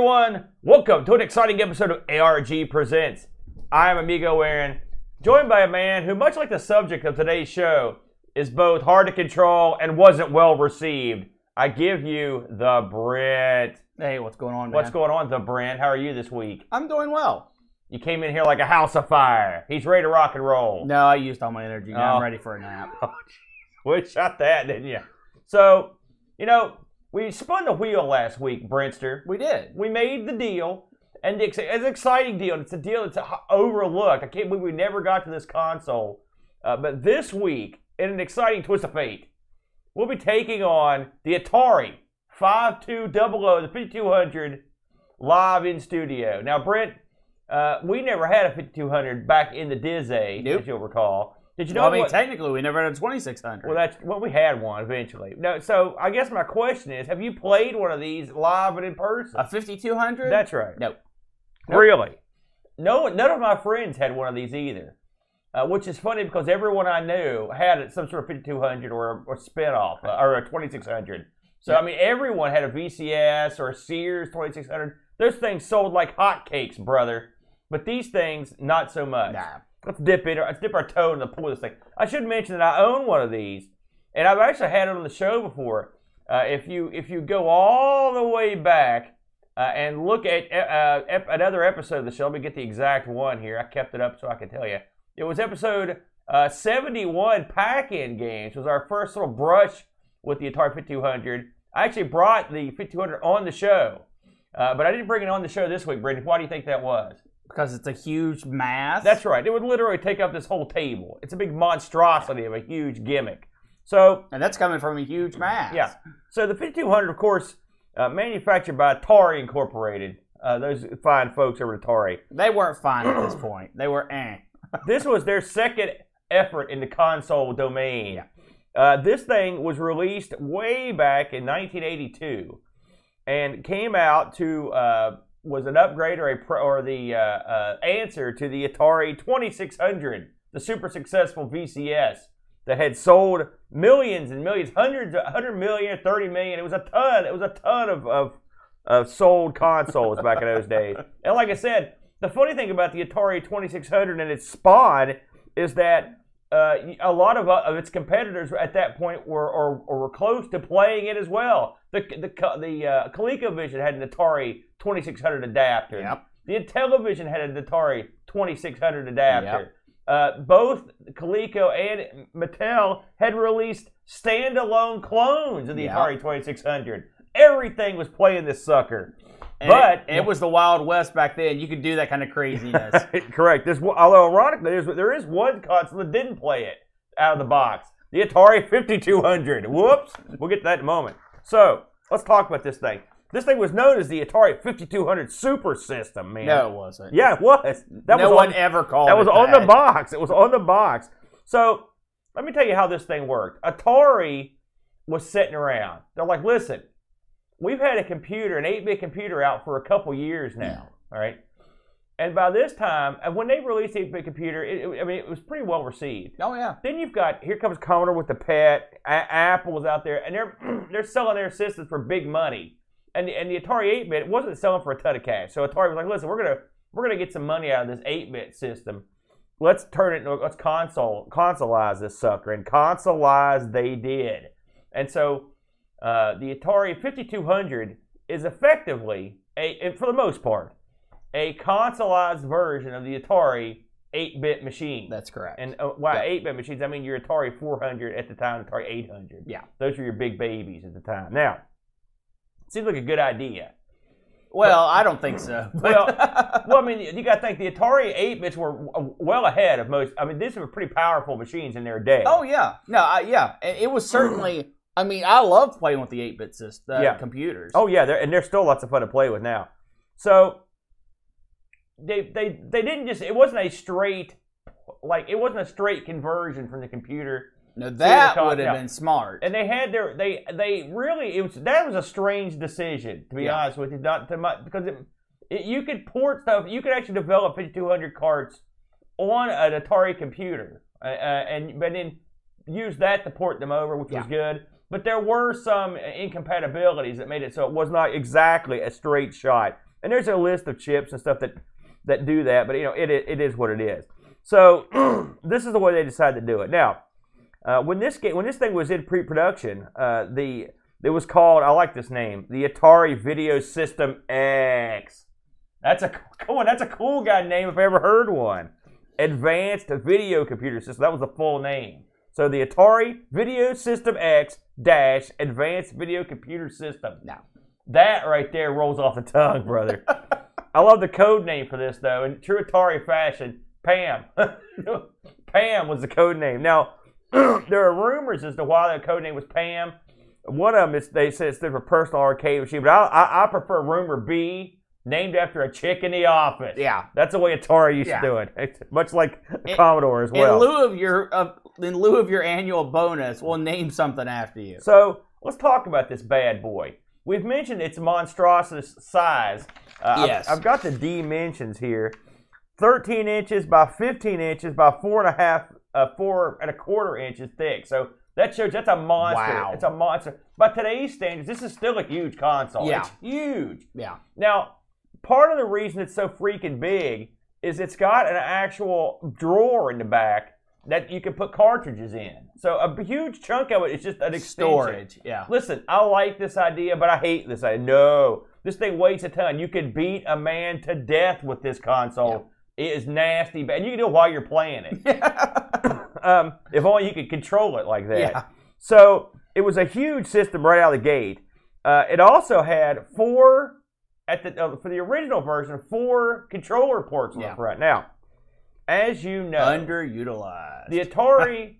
Everyone. Welcome to an exciting episode of ARG Presents. I am Amigo Aaron, joined by a man who, much like the subject of today's show, is both hard to control and wasn't well received. I give you the Brent. Hey, what's going on, man? What's going on, the Brent? How are you this week? I'm doing well. You came in here like a house of fire. He's ready to rock and roll. No, I used all my energy. Now Oh. I'm ready for a nap. Oh, we shot that, didn't you? So, you know, we spun the wheel last week, Brentster. We did. We made the deal, and it's, an exciting deal. It's a deal that's overlooked. I can't believe we never got to this console. Uh, but this week, in an exciting twist of fate, we'll be taking on the Atari 5200, the 5200, live in studio. Now, Brent, uh, we never had a 5200 back in the Dizzy, Nope. as you'll recall. Did you know Well, I mean, what? technically, we never had a 2600. Well, that's well, we had one eventually. No, so I guess my question is: Have you played one of these live and in person? a 5200? That's right. Nope. Nope. Really? No, none of my friends had one of these either. Uh, which is funny because everyone I knew had some sort of 5200 or or spinoff uh, or a 2600. So I mean, everyone had a VCS or a Sears 2600. Those things sold like hotcakes, brother. But these things, not so much. Nah. Let's dip in. Let's dip our toe in the pool of this thing. I should mention that I own one of these, and I've actually had it on the show before. Uh, if you if you go all the way back uh, and look at uh, ep- another episode of the show, let me get the exact one here. I kept it up so I can tell you. It was episode uh, 71. Pack-in games was our first little brush with the Atari 5200. I actually brought the 5200 on the show, uh, but I didn't bring it on the show this week, Brendan. Why do you think that was? Because it's a huge mass. That's right. It would literally take up this whole table. It's a big monstrosity of a huge gimmick. So, And that's coming from a huge mass. yeah. So the 5200, of course, uh, manufactured by Atari Incorporated. Uh, those fine folks over at Atari. They weren't fine at this point. They were eh. This was their second effort in the console domain. Yeah. Uh, this thing was released way back in 1982, and came out to uh, was an upgrade or a pro, or the uh, uh, answer to the Atari 2600, the super successful VCS that had sold millions and millions, hundreds, 100 million, 30 million. It was a ton. It was a ton of of, of sold consoles back in those days. And like I said, the funny thing about the Atari 2600 and its spawn is that uh, a lot of, uh, of its competitors at that point were or, or were close to playing it as well. The the the uh, ColecoVision had an Atari 2600 adapter. Yep. The Intellivision had an Atari 2600 adapter. Uh, both Coleco and Mattel had released standalone clones of the Yep. Atari 2600. Everything was playing this sucker. And but it, it was the Wild West back then. You could do that kind of craziness. Correct. There's, although ironically, there's, there is one console that didn't play it out of the box. The Atari 5200. Whoops. We'll get to that in a moment. So let's talk about this thing. This thing was known as the Atari 5200 Super System, man. no, it wasn't. Yeah, it was. That no was one on, ever called that was on the box. It was on the box. So let me tell you how this thing worked. Atari was sitting around. They're like, listen, we've had a computer, an 8 bit computer out for a couple years now. All right. And by this time, when they released the 8 bit computer, it, it- I mean, it was pretty well received. Oh, yeah. Then you've got here comes Commodore with the PET, A- Apple's out there, and they're they're selling their systems for big money. And the, and the Atari 8-bit wasn't selling for a ton of cash. So Atari was like, listen, we're gonna we're gonna get some money out of this 8-bit system. Let's turn it into let's console consoleize this sucker, and consoleize they did. And so uh, the Atari 5200 is effectively a, and for the most part, a consoleized version of the Atari 8-bit machine. That's correct. And uh, by Yeah. 8 bit machines, I mean your Atari 400 at the time, Atari 800. Yeah. Those were your big babies at the time. Now, seems like a good idea. well, I don't think so. Well, well, I mean, you got to think the Atari 8 bits were well ahead of most. I mean, these were pretty powerful machines in their day. Oh yeah, no, I, yeah, it was certainly. I mean, I love playing with the eight bit system, uh, Yeah. computers. Oh yeah, they're, and they're still lots of fun to play with now. So they they they didn't just it wasn't a straight like it wasn't a straight conversion from the computer no, that would have been smart. and they had their they they really it was that was a strange decision to be Yeah. honest with you not to my, because it, it, you could port stuff you could actually develop 5200 carts on an Atari computer uh, uh, and but then use that to port them over which was good but there were some incompatibilities that made it so it was not exactly a straight shot. And there's a list of chips and stuff that that do that, but you know it it is what it is. So this is the way they decided to do it. Now, uh, when this game, when this thing was in pre-production, uh, the it was called I like this name, the Atari Video System X. That's a come on, that's a cool guy name if I ever heard one. Advanced Video Computer System. That was the full name. So the Atari Video System X dash Advanced Video Computer System. Now, That right there rolls off the tongue, brother. I love the code name for this though. In true Atari fashion, Pam. Pam was the code name. Now, there are rumors as to why the code name was Pam. One of them is they said it's for personal arcade machine, but I, I, I prefer rumor B, named after a chick in the office. yeah. That's the way Atari used Yeah. to do it. It's much like In- Commodore as well. in lieu of your uh, in lieu of your annual bonus, we'll name something after you. So let's talk about this bad boy. We've mentioned its monstrous size. Uh, I've- Yes. I've, got the dimensions here: 13 inches by 15 inches by four and a half, uh, four and a quarter inches thick. So that shows that's a monster. Wow. It's a monster. By today's standards, this is still a huge console. Yeah. It's huge. Yeah. Now, part of the reason it's so freaking big is it's got an actual drawer in the back that you can put cartridges in. So a huge chunk of it is just an extension. Storage. Yeah. Listen, I like this idea, but I hate this idea. No, this thing weighs a ton. You could beat a man to death with this console. It is nasty, and you can do it while you're playing it. um, if only you could control it like that. Yeah. So it was a huge system right out of the gate. Uh, it also had four at the uh, for the original version, four controller ports on Yeah. the front. Now, as you know, Underutilized. the Atari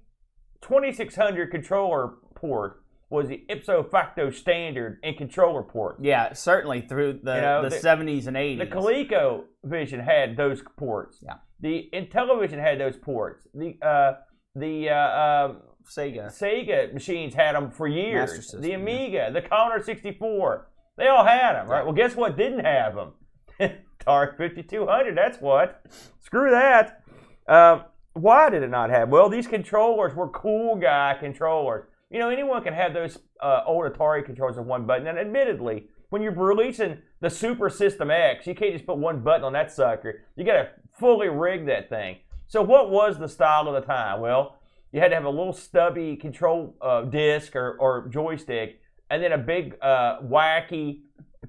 2600 controller port was the ipso facto standard in controller port. yeah, certainly through the, You know, the, the- 70s and 80s. The Coleco Vision had those ports. Yeah. The Intellivision had those ports. The uh, the uh, uh, Sega. Sega machines had them for years. The yeah. Amiga, the Commodore 64, they all had them, right? Well, guess what didn't have them? Atari 5200. That's what. Screw that. Um, why did it not have? Well, these controllers were cool guy controllers. You know, anyone can have those uh, old Atari controllers with one button. And admittedly, when you're releasing the Super System X, you can't just put one button on that sucker. You got to fully rig that thing. So, what was the style of the time? Well, you had to have a little stubby control uh, disc or, or joystick, and then a big uh, wacky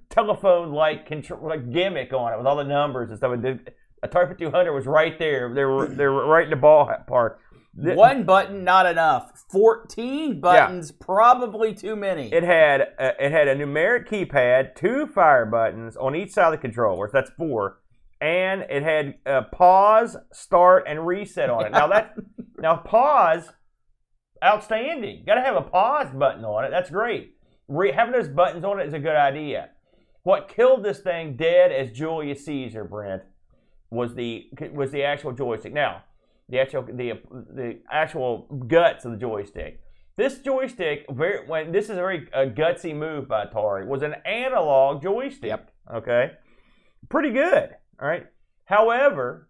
telephone-like control like gimmick on it with all the numbers and stuff. And the Atari 5200 was right there. They were they were right in the ballpark. One button, not enough. 14 buttons, probably too many. It had uh, it had a numeric keypad, two fire buttons on each side of the controllers. That's four, and it had uh, pause, start, and reset on it. Now that now pause, outstanding. Got to have a pause button on it. That's great. Re- having those buttons on it is a good idea. What killed this thing dead as Julius Caesar, Brent, was the was the actual joystick. Now, the actual the the actual guts of the joystick. This joystick, very when this is a very uh, gutsy move by Atari, was an analog joystick. Yep. Okay, pretty good. All right. However,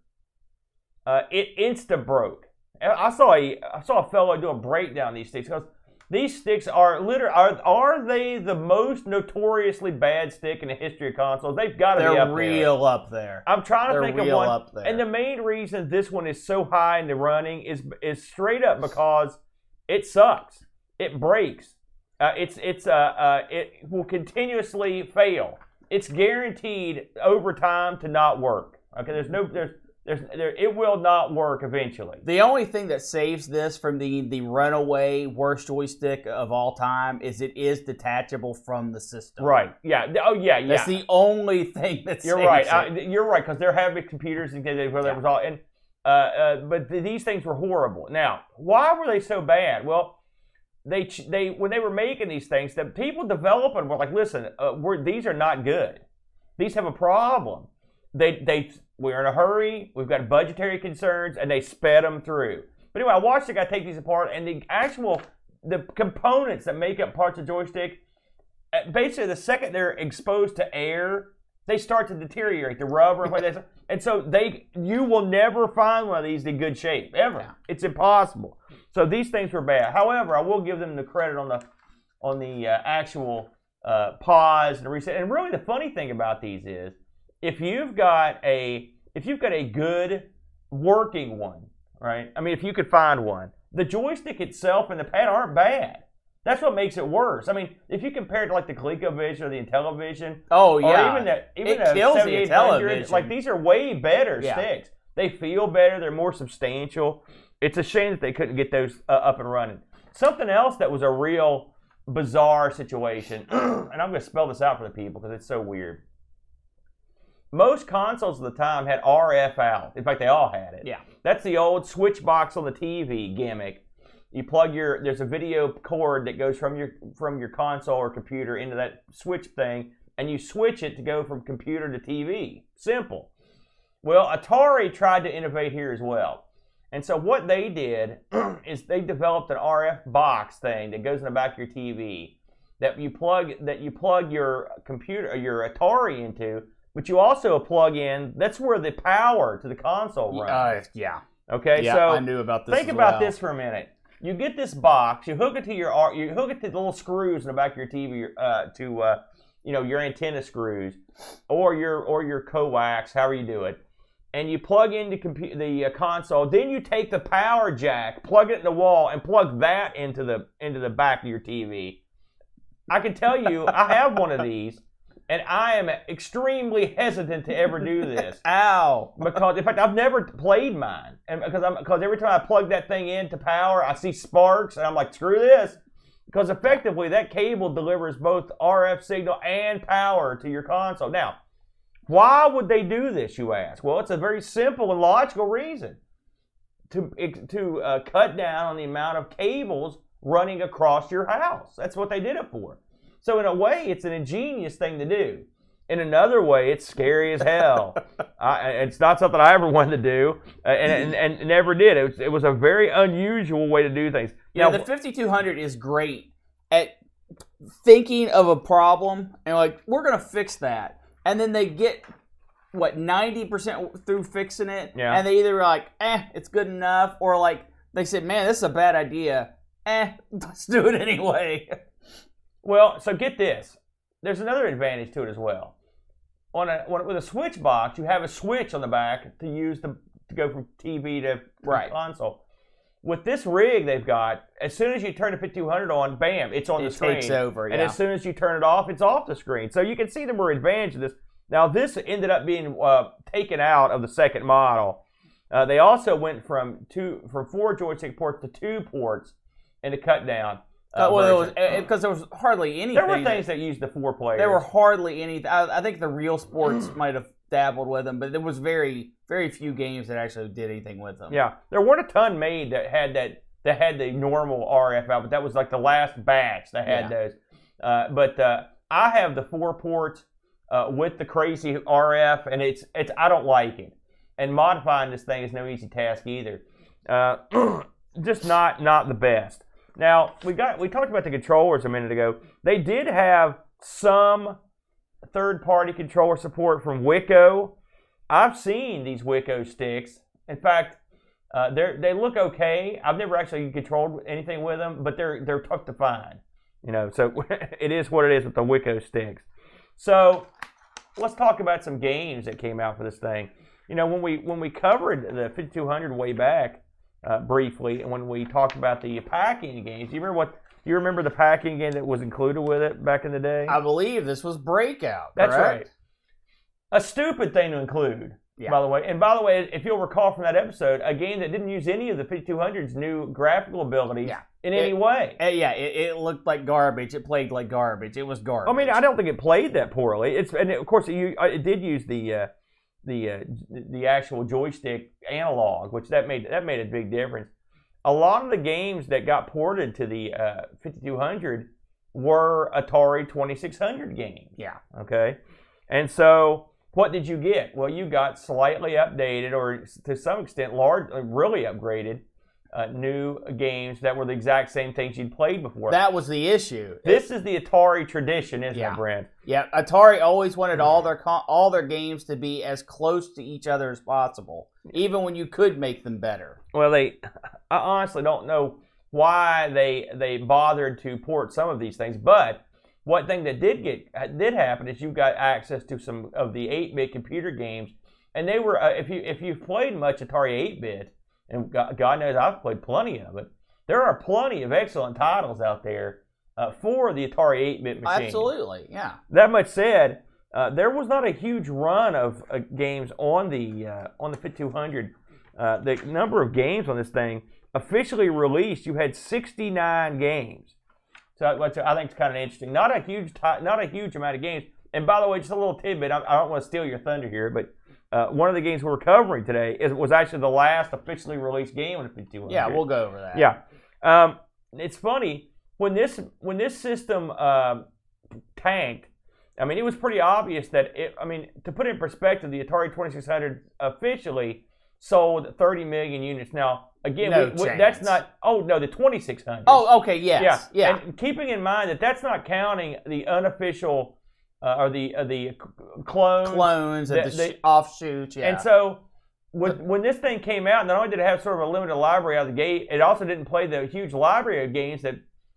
uh, it insta broke. I saw a I saw a fellow do a breakdown of these sticks because these sticks are literally are are they the most notoriously bad stick in the history of consoles? They've got to be there. real up there. I'm trying to They're think of real one. up there. And the main reason this one is so high in the running is is straight up because it sucks. It breaks. Uh, it's it's uh, uh it will continuously fail. It's guaranteed over time to not work. Okay, there's no there's there's there it will not work eventually. The only thing that saves this from the the runaway worst joystick of all time is it is detachable from the system. Right? Yeah. Oh yeah. Yeah. That's the only thing that You're right. I, you're right because there have been computers and where Yeah. was all and uh, uh, but th- these things were horrible. Now, why were they so bad? Well, they they when they were making these things, the people developing were like, listen, uh, we're, these are not good. These have a problem. They they we're in a hurry. We've got budgetary concerns, and they sped them through. But anyway, I watched the guy take these apart, and the actual the components that make up parts of joystick uh, basically the second they're exposed to air, they start to deteriorate the rubber and what they and so they you will never find one of these in good shape ever. Yeah. It's impossible. So these things were bad. However, I will give them the credit on the on the uh, actual uh, pause and reset. And really, the funny thing about these is, if you've got a if you've got a good working one, right? I mean, if you could find one, the joystick itself and the pad aren't bad. That's what makes it worse. I mean, if you compare it to like the ColecoVision or the Intellivision, Oh or yeah, even the even It the kills the 7800, Intellivision. like these are way better Yeah. sticks. They feel better. They're more substantial. It's a shame that they couldn't get those uh, up and running. Something else that was a real bizarre situation, and I'm going to spell this out for the people because it's so weird. Most consoles at the time had RF out. In fact, they all had it. Yeah. That's the old switch box on the TV gimmick. You plug your there's a video cord that goes from your from your console or computer into that switch thing, and you switch it to go from computer to TV. Simple. Well, Atari tried to innovate here as well. And so what they did is they developed an RF box thing that goes in the back of your TV that you plug that you plug your computer your Atari into, but you also plug in that's where the power to the console runs. Uh, yeah, okay, yeah. so I knew about this. think about well. this for a minute. You get this box, you hook it to your you hook it to the little screws in the back of your TV uh, to uh, you know your antenna screws or your or your coax, however you do it, and you plug into compu- the uh, console. Then you take the power jack, plug it in the wall, and plug that into the into the back of your TV. I can tell you, I have one of these, and I am extremely hesitant to ever do this Ow. because in fact I've never played mine, and because I'm because every time I plug that thing into power, I see sparks, and I'm like, screw this, because effectively that cable delivers both RF signal and power to your console. Now, why would they do this? You ask. Well, it's a very simple and logical reason to to uh, cut down on the amount of cables running across your house. That's what they did it for. So in a way, it's an ingenious thing to do. In another way, it's scary as hell. I, it's not something I ever wanted to do, uh, and, and, and never did. It was, it was a very unusual way to do things. Yeah, Now, the 5200 is great at thinking of a problem and like we're gonna fix that, and then they get what 90% through fixing it, Yeah. and they either are like, eh, it's good enough, or like they said, man, this is a bad idea. Eh, let's do it anyway. Well, so get this. There's another advantage to it as well. On a on, with a switch box, you have a switch on the back to use the to go from TV to, Right. console. With this rig they've got, as soon as you turn the 5200 on, bam, it's on the screen. It takes over, And as soon as you turn it off, it's off the screen. So you can see the more advantage of this. Now this ended up being uh, taken out of the second model. Uh, they also went from two from four joystick ports to two ports, and to cut down. Uh, well, because there was hardly anything. There were that- things that used the four players. There were hardly any. I, I think the real sports might have dabbled with them, but there was very, very few games that actually did anything with them. yeah, there weren't a ton made that had that that had the normal RF out, but that was like the last batch that had Yeah. those. Uh, but uh, I have the four ports uh, with the crazy RF, and it's it's I don't like it. And modifying this thing is no easy task either. Uh, just not not the best. Now we got we talked about the controllers a minute ago. They did have some third party controller support from Wico. I've seen these Wico sticks. In fact, uh, they they look okay. I've never actually controlled anything with them, but they're they're tough to find. You know, so it is what it is with the Wico sticks. So let's talk about some games that came out for this thing. You know, when we when we covered the 5200 way back uh, briefly, and when we talked about the pack-in games, do you remember what? Do You remember the pack-in game that was included with it back in the day? I believe this was Breakout. That's correct? right. A stupid thing to include, Yeah. by the way. And by the way, if you'll recall from that episode, a game that didn't use any of the 5200's new graphical abilities Yeah. in It- any way. Uh, yeah, it, it looked like garbage. It played like garbage. It was garbage. I mean, I don't think it played that poorly. It's and of course it, u- uh, it did use the uh, the uh, the actual joystick analog, which that made that made a big difference. A lot of the games that got ported to the uh, 5200 were Atari 2600 games. Yeah. Okay. And so, what did you get? Well, you got slightly updated, or to some extent, large, really upgraded, uh, new games that were the exact same things you'd played before. That was the issue. this is the Atari tradition, isn't Yeah. it, Brent? Yeah, Atari always wanted all their con- all their games to be as close to each other as possible, even when you could make them better. Well, they, I honestly don't know why they they bothered to port some of these things. But one thing that did get did happen is you got access to some of the 8-bit computer games, and they were uh, if you if you've played much Atari 8-bit, and God, God knows I've played plenty of it. There are plenty of excellent titles out there uh, for the Atari 8-bit machine. Absolutely, yeah. That much said, uh, there was not a huge run of uh, games on the uh, on the 5200. Uh, the number of games on this thing officially released, you had 69 games. So which I think it's kind of interesting. Not a huge ti- not a huge amount of games. And by the way, just a little tidbit. I, I don't want to steal your thunder here, but uh, one of the games we're covering today is, was actually the last officially released game on the 5200. Yeah, we'll go over that. Yeah. Um, it's funny when this when this system uh, tanked. I mean, it was pretty obvious that it. I mean, to put it in perspective, the Atari 2600 officially sold 30 million units. Now, again, No we, we- that's not. Oh no, the 2600. Oh, okay, yes, yeah, yeah. And keeping in mind that that's not counting the unofficial uh, or the uh, the clones. Clones and the- the, the- sh- offshoots, yeah. And so when, when this thing came out, not only did it have sort of a limited library out of the gate, it also didn't play the huge library of games that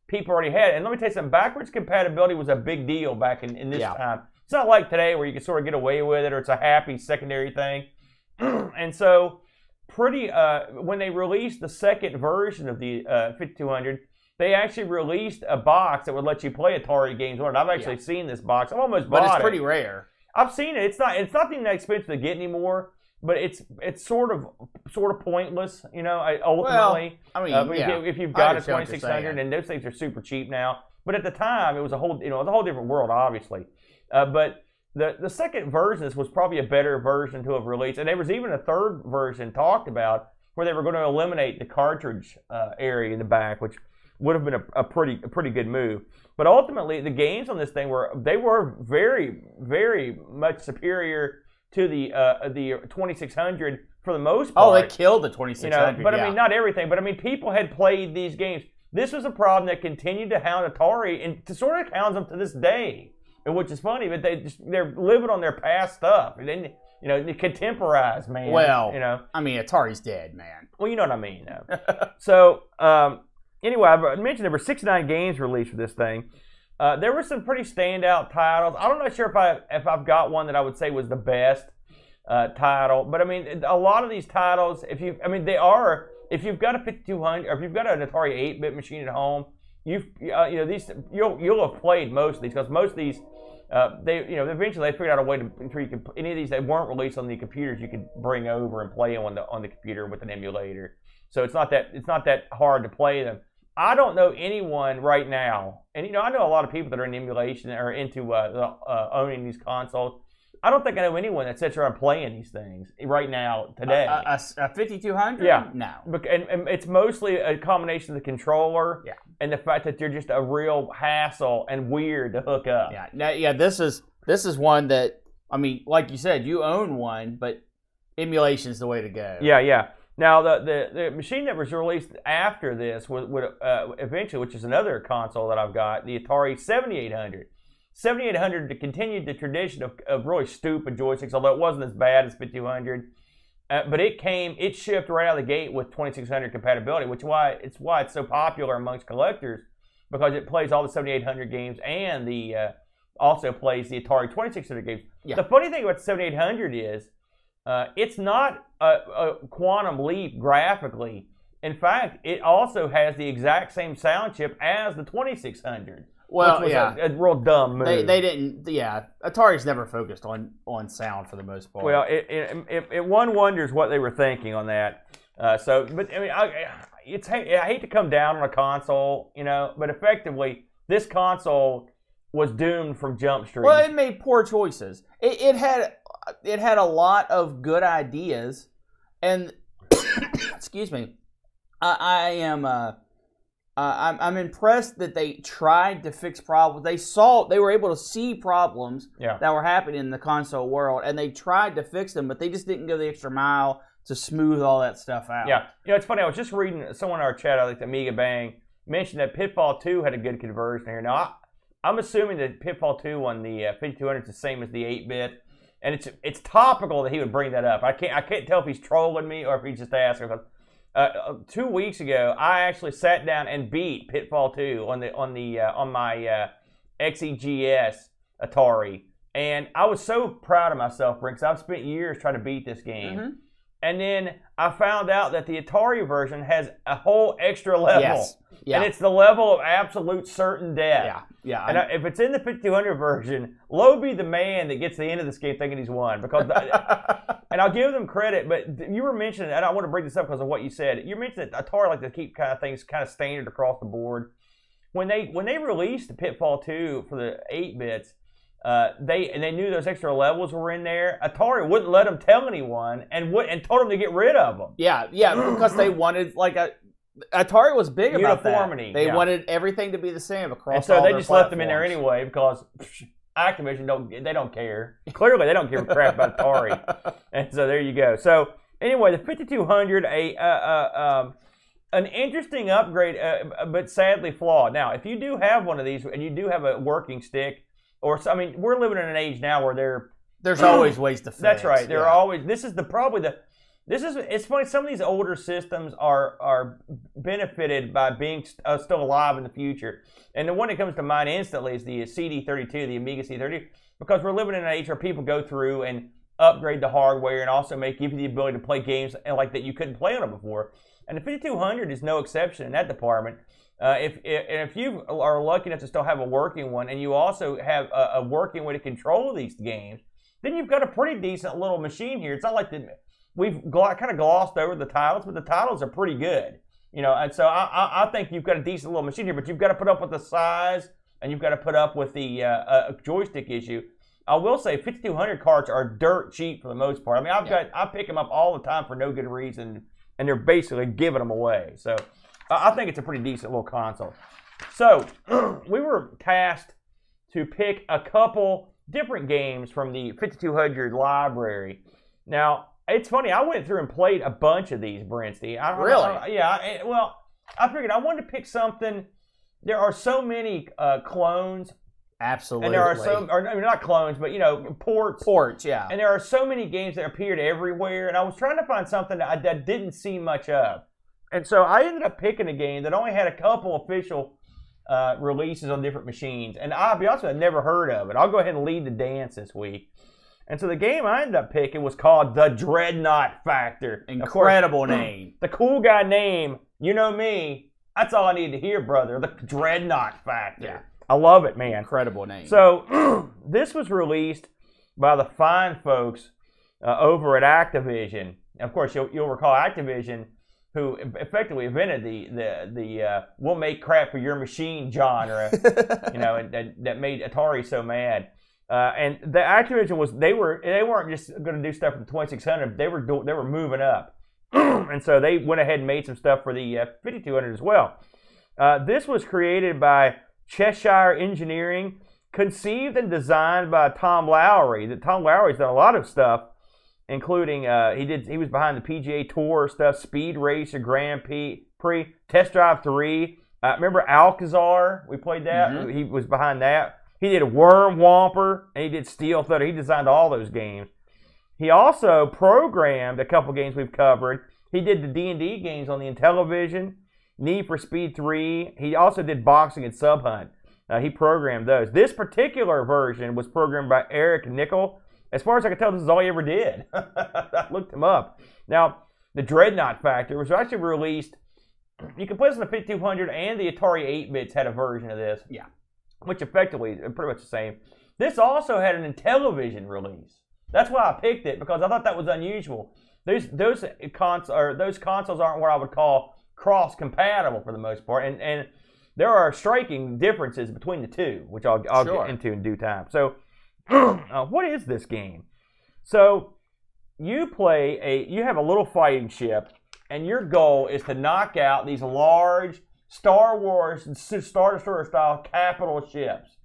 people already had. And let me tell you something, backwards compatibility was a big deal back in, in this Yeah. time. It's not like today where you can sort of get away with it or it's a happy secondary thing. and so pretty uh, when they released the second version of the uh, 5200, they actually released a box that would let you play Atari games on it. I've actually seen this box. I've almost but bought it's it. pretty rare. I've seen it. It's not. It's not even that expensive to get anymore. But it's it's sort of sort of pointless, you know. I- Ultimately, I mean, uh, yeah. if, you've got a twenty six hundred, and those things are super cheap now. But at the time, it was a whole you know it was a whole different world, obviously. Uh, but the the second version was probably a better version to have released, and there was even a third version talked about where they were going to eliminate the cartridge uh, area in the back, which would have been a, a pretty a pretty good move. But ultimately, the games on this thing were they were very very much superior to the uh, the 2600 for the most part. Oh, they killed the you 2600. know, but yeah. I mean not everything. But I mean people had played these games. This was a problem that continued to hound Atari and to sort of hounds them to this day. And which is funny, but they just they're living on their past stuff. And then you know, they contemporize, man. Well, you know. I mean, Atari's dead, man. Well, you know what I mean, though. so, um, anyway, I mentioned there were 69 games released for this thing. Uh, there were some pretty standout titles. I'm not sure if I if I've got one that I would say was the best uh, title, but I mean, a lot of these titles, if you, I mean, they are. If you've got a 5200, or if you've got an Atari 8-bit machine at home, you've, uh, you know, these you'll you'll have played most of these because most of these. Uh, they, you know, eventually they figured out a way to, you could, any of these that weren't released on the computers, you could bring over and play on the on the computer with an emulator. So it's not that it's not that hard to play them. I don't know anyone right now, and you know I know a lot of people that are in emulation or into uh, the- uh, owning these consoles. I don't think I know anyone that sits around playing these things right now today. A, a, a 5200? Yeah. No. And, and it's mostly a combination of the controller Yeah. and the fact that they're just a real hassle and weird to hook up. Yeah. Now, yeah. This is this is one that I mean, like you said, you own one, but emulation's the way to go. Yeah, yeah. Now the, the, the machine that was released after this would, would uh, eventually, which is another console that I've got, the Atari 7800. 7800 continued the tradition of, of really stupid joysticks, although it wasn't as bad as 5200. Uh, but it came, it shipped right out of the gate with 2600 compatibility, which why it's why it's so popular amongst collectors because it plays all the 7800 games and the uh, also plays the Atari 2600 games. Yeah. The funny thing about the 7800 is uh, it's not a, a quantum leap graphically. In fact, it also has the exact same sound chip as the 2600. Well, yeah. a, a real dumb move. They, they didn't. Yeah, Atari's never focused on on sound for the most part. Well, it, it, it, it one wonders what they were thinking on that. Uh, so, but I mean, I, it's I hate to come down on a console, you know, but effectively, this console was doomed from Jump Street. Well, it made poor choices. It, it had it had a lot of good ideas, and excuse me, I, I am uh, uh, I'm I'm impressed that they tried to fix problems. They saw they were able to see problems Yeah. that were happening in the console world, and they tried to fix them, but they just didn't go the extra mile to smooth all that stuff out. Yeah, you know, it's funny. I was just reading someone in our chat, I think Amiga Bang, mentioned that Pitfall 2 had a good conversion here. Now, I, I'm assuming that Pitfall 2 on the uh, 5200 is the same as the 8-bit, and it's it's topical that he would bring that up. I can't I can't tell if he's trolling me or if he's just asking. Uh, uh, two weeks ago, I actually sat down and beat Pitfall Two on the on the uh, on my uh, XEGS Atari, and I was so proud of myself, because I've spent years trying to beat this game. Mhm. And then I found out that the Atari version has a whole extra level. Yes. Yeah. And it's the level of absolute certain death. yeah. Yeah. And I, if it's in the 5200 version, Low be the man that gets to the end of this game thinking he's won. Because, and I'll give them credit, but you were mentioning, and I want to bring this up because of what you said. You mentioned that Atari like to keep kind of things kind of standard across the board. When they when they released the Pitfall 2 for the 8 bits, uh, they and they knew those extra levels were in there. Atari wouldn't let them tell anyone, and would and told them to get rid of them. Yeah, yeah, because they wanted like a Atari was big about that. Uniformity, They yeah. wanted everything to be the same across. And so they just left them in there anyway because Activision don't they don't care. Clearly, they don't give a crap about Atari. And so there you go. So anyway, the 5200, a uh, uh, um, an interesting upgrade, uh, but sadly flawed. Now, if you do have one of these and you do have a working stick, or I mean, we're living in an age now where they're There's always ways to fix. that's right. There yeah. are always. This is the probably the. This is. It's funny. Some of these older systems are are benefited by being st- uh, still alive in the future. And the one that comes to mind instantly is the CD32, the Amiga CD32, because we're living in an age where people go through and upgrade the hardware and also make give you the ability to play games and like that you couldn't play on it before. And the 5200 is no exception in that department. Uh, if, if if you are lucky enough to still have a working one, and you also have a, a working way to control these games, then you've got a pretty decent little machine here. It's not like the, we've gl- kind of glossed over the titles, but the titles are pretty good. You know, and so I, I, I think you've got a decent little machine here, but you've got to put up with the size and you've got to put up with the uh, uh, joystick issue. I will say 5200 carts are dirt cheap for the most part. I mean, I've Yeah. got I pick them up all the time for no good reason, and they're basically giving them away. So I think it's a pretty decent little console. So we were tasked to pick a couple different games from the 5200 library. Now it's funny. I went through and played a bunch of these, Brinsty. I, Really? I- yeah. I- well, I figured I wanted to pick something. There are so many uh, clones, absolutely. and there are so, or I mean, not clones, but you know, ports. ports. Yeah. And there are so many games that appeared everywhere, and I was trying to find something that I that didn't see much of. And so I ended up picking a game that only had a couple official uh, releases on different machines. And I'll be honest with you, I've never heard of it. I'll go ahead and lead the dance this week. And so the game I ended up picking was called The Dreadnought Factor. Incredible name. the cool guy name, you know me, that's all I need to hear, brother. The Dreadnought Factor. Yeah. I love it, man. Incredible name. So this was released by the fine folks uh, over at Activision. Of course, you'll, you'll recall Activision, who effectively invented the the the uh, "we'll make crap for your machine" genre. you know, and that, that made Atari so mad. Uh, and the Activision was they were they weren't just going to do stuff for the 2600. They were do, they were moving up, and so they went ahead and made some stuff for the uh, 5200 as well. Uh, this was created by Cheshire Engineering, conceived and designed by Tom Loughry. That Tom Loughry's done a lot of stuff, including uh, he did he was behind the PGA Tour stuff, Speed Racer, Grand Prix, Test Drive Three. Uh, remember Alcazar? We played that. Mhm. He was behind that. He did Worm Whomper and he did Steel Thunder. He designed all those games. He also programmed a couple games we've covered. He did the D and D games on the Intellivision, Need for Speed Three. He also did boxing and Sub Hunt. Uh, he programmed those. This particular version was programmed by Eric Nickel. As far as I can tell, this is all he ever did. I looked him up. Now, the Dreadnought Factor was actually released. You can play this on the 5200 and the Atari 8 bits had a version of this. Yeah. Which effectively is pretty much the same. This also had an Intellivision release. That's why I picked it because I thought that was unusual. Those those cons or those consoles aren't what I would call cross compatible for the most part, and and there are striking differences between the two, which I'll I'll Sure. get into in due time. So, uh, what is this game? So, you play a you have a little fighting ship, and your goal is to knock out these large Star Wars Star Destroyer style capital ships.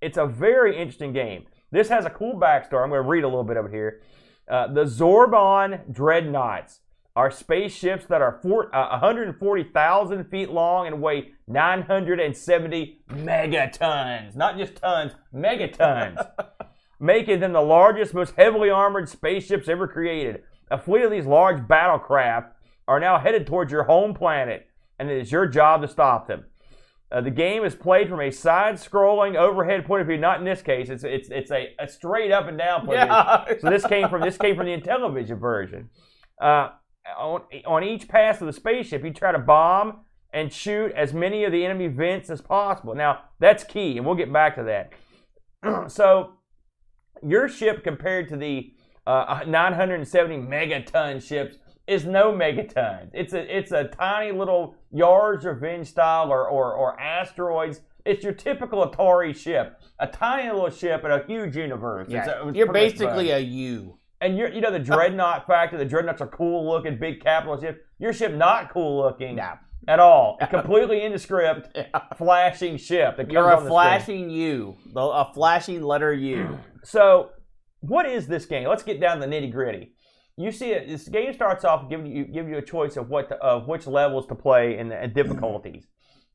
It's a very interesting game. This has a cool backstory. I'm going to read a little bit of it here. Uh, the Zorbon Dreadnoughts are spaceships that are four, uh, 140,000 feet long and weigh 970 megatons. Not just tons, megatons. making them the largest, most heavily armored spaceships ever created. A fleet of these large battlecraft are now headed towards your home planet, and it is your job to stop them. Uh, the game is played from a side-scrolling overhead point of view. Not in this case; it's it's it's a, a straight up and down point of view. Yeah. So this came from this came from the Intellivision version. Uh, on, on each pass of the spaceship, you try to bomb and shoot as many of the enemy vents as possible. Now that's key, and we'll get back to that. so your ship compared to the uh, 970 megaton ships is no megaton. It's a it's a tiny little Yars Revenge style or, or or asteroids. It's your typical Atari ship, a tiny little ship in a huge universe. It's Yeah. a- it's You're basically a U. and you're you know the dreadnought factor. The dreadnoughts are cool looking, big capital ship. Your ship not cool looking Yeah. at all. A completely indescript, flashing ship that comes You're a flashing U. The- A flashing letter U. So, what is this game? Let's get down to the nitty gritty. You see, it, this game starts off giving you give you a choice of what to, of which levels to play and, and difficulties,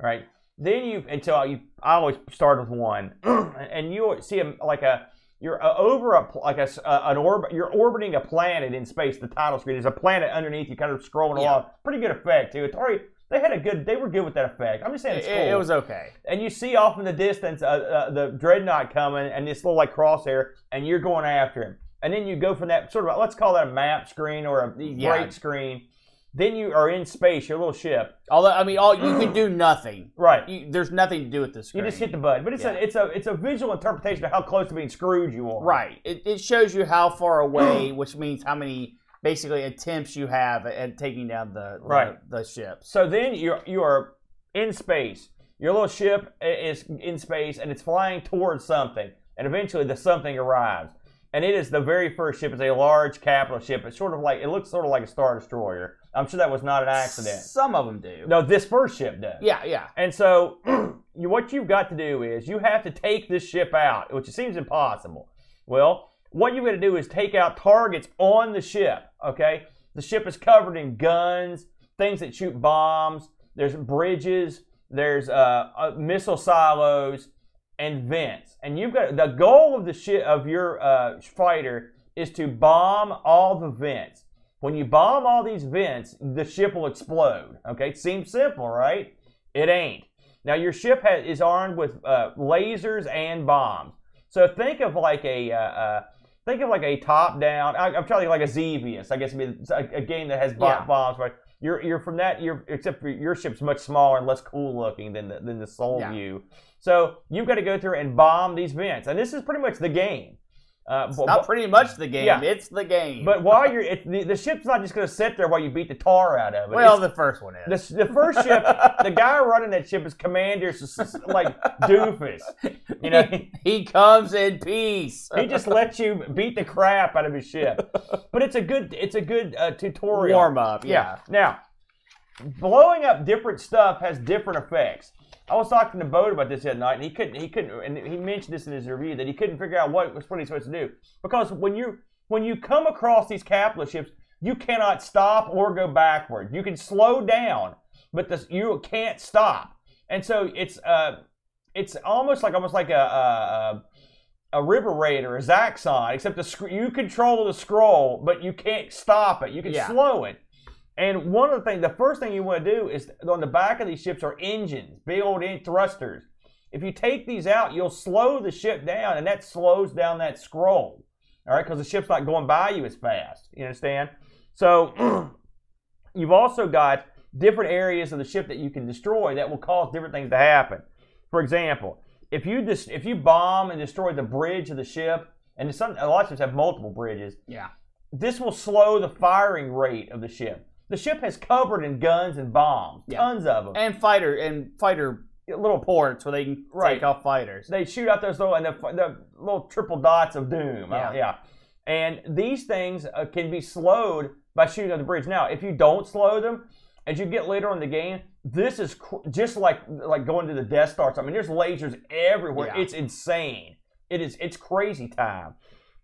right? Then you until you I always start with one, and you see a, like a you're over a like a an orb you're orbiting a planet in space. The title screen is a planet underneath you, kind of scrolling Yeah. along. Pretty good effect too. Atari they had a good they were good with that effect. I'm just saying It, it's cool it was okay. and you see off in the distance uh, uh, the dreadnought coming and this little like crosshair and you're going after him and then you go from that sort of let's call that a map screen or a Yeah. break screen then you are in space your little ship Although I mean, all you can do nothing. right You, there's nothing to do with this. you just hit the button but it's Yeah. a it's a it's a visual interpretation of how close to being screwed you are Right. It, it shows you how far away, which means how many basically attempts you have at taking down the the, Right. the ships. so then you're you are in space. Your little ship is in space and it's flying towards something. And eventually the something arrives. And it is the very first ship. It's a large capital ship. It's sort of like it looks sort of like a star destroyer. I'm sure that was not an accident. Some of them do. no this first ship does. Yeah, yeah. and so you, what you've got to do is you have to take this ship out which seems impossible. Well what you're going to do is take out targets on the ship okay? The ship is covered in guns things that shoot bombs. There's bridges there's uh, uh, missile silos and vents. And you've got the goal of the ship of your uh, fighter is to bomb all the vents. When you bomb all these vents the ship will explode okay? Seems simple right? It ain't. Now your ship has, is armed with uh, lasers and bombs. So think of like a uh, uh, think of like a top down I, i'm trying to like a xevious i guess a, a game that has Yeah. bombs right you're, you're from that you're except for your ship's much smaller and less cool looking than the, than the soul Yeah. view so you've got to go through and bomb these vents and this is pretty much the game uh, It's but- not pretty much the game. Yeah. It's the game. but while you're it, the, the ship's not just going to sit there while you beat the tar out of it well, It's- the first one is. the, the first ship, the guy running that ship is Commander, like doofus. You know, he, he comes in peace. he just lets you beat the crap out of his ship. But it's a good, it's a good uh, tutorial. warm up. Yeah. Now, blowing up different stuff has different effects. I was talking to Bode about this the other night, and he couldn't, he couldn't, and he mentioned this in his review that he couldn't figure out what was what he's supposed to do because when you when you come across these capitalist ships, you cannot stop or go backward. You can slow down, but this, you can't stop, and so it's uh, it's almost like almost like a. a, a a River Raid or a Zaxxon, except the sc- you control the scroll, but you can't stop it. You can Yeah. slow it. And one of the things, the first thing you want to do is on the back of these ships are engines, big old in- thrusters. If you take these out, you'll slow the ship down, and that slows down that scroll. All right, because the ship's not going by you as fast. You understand? So you've also got different areas of the ship that you can destroy that will cause different things to happen. For example, if you dis- if you bomb and destroy the bridge of the ship, and some a lot of ships have multiple bridges, Yeah. this will slow the firing rate of the ship. The ship has covered in guns and bombs, Yeah. tons of them. And fighter and fighter little ports where they can Right. take off fighters. they shoot out those little and the, the little triple dots of doom. Yeah. Uh, yeah. And these things uh, can be slowed by shooting at the bridge. Now, if you don't slow them, as you get later in the game, this is cr- just like like going to the Death Star. I mean, there's lasers everywhere. Yeah. It's insane. It is. It's crazy time.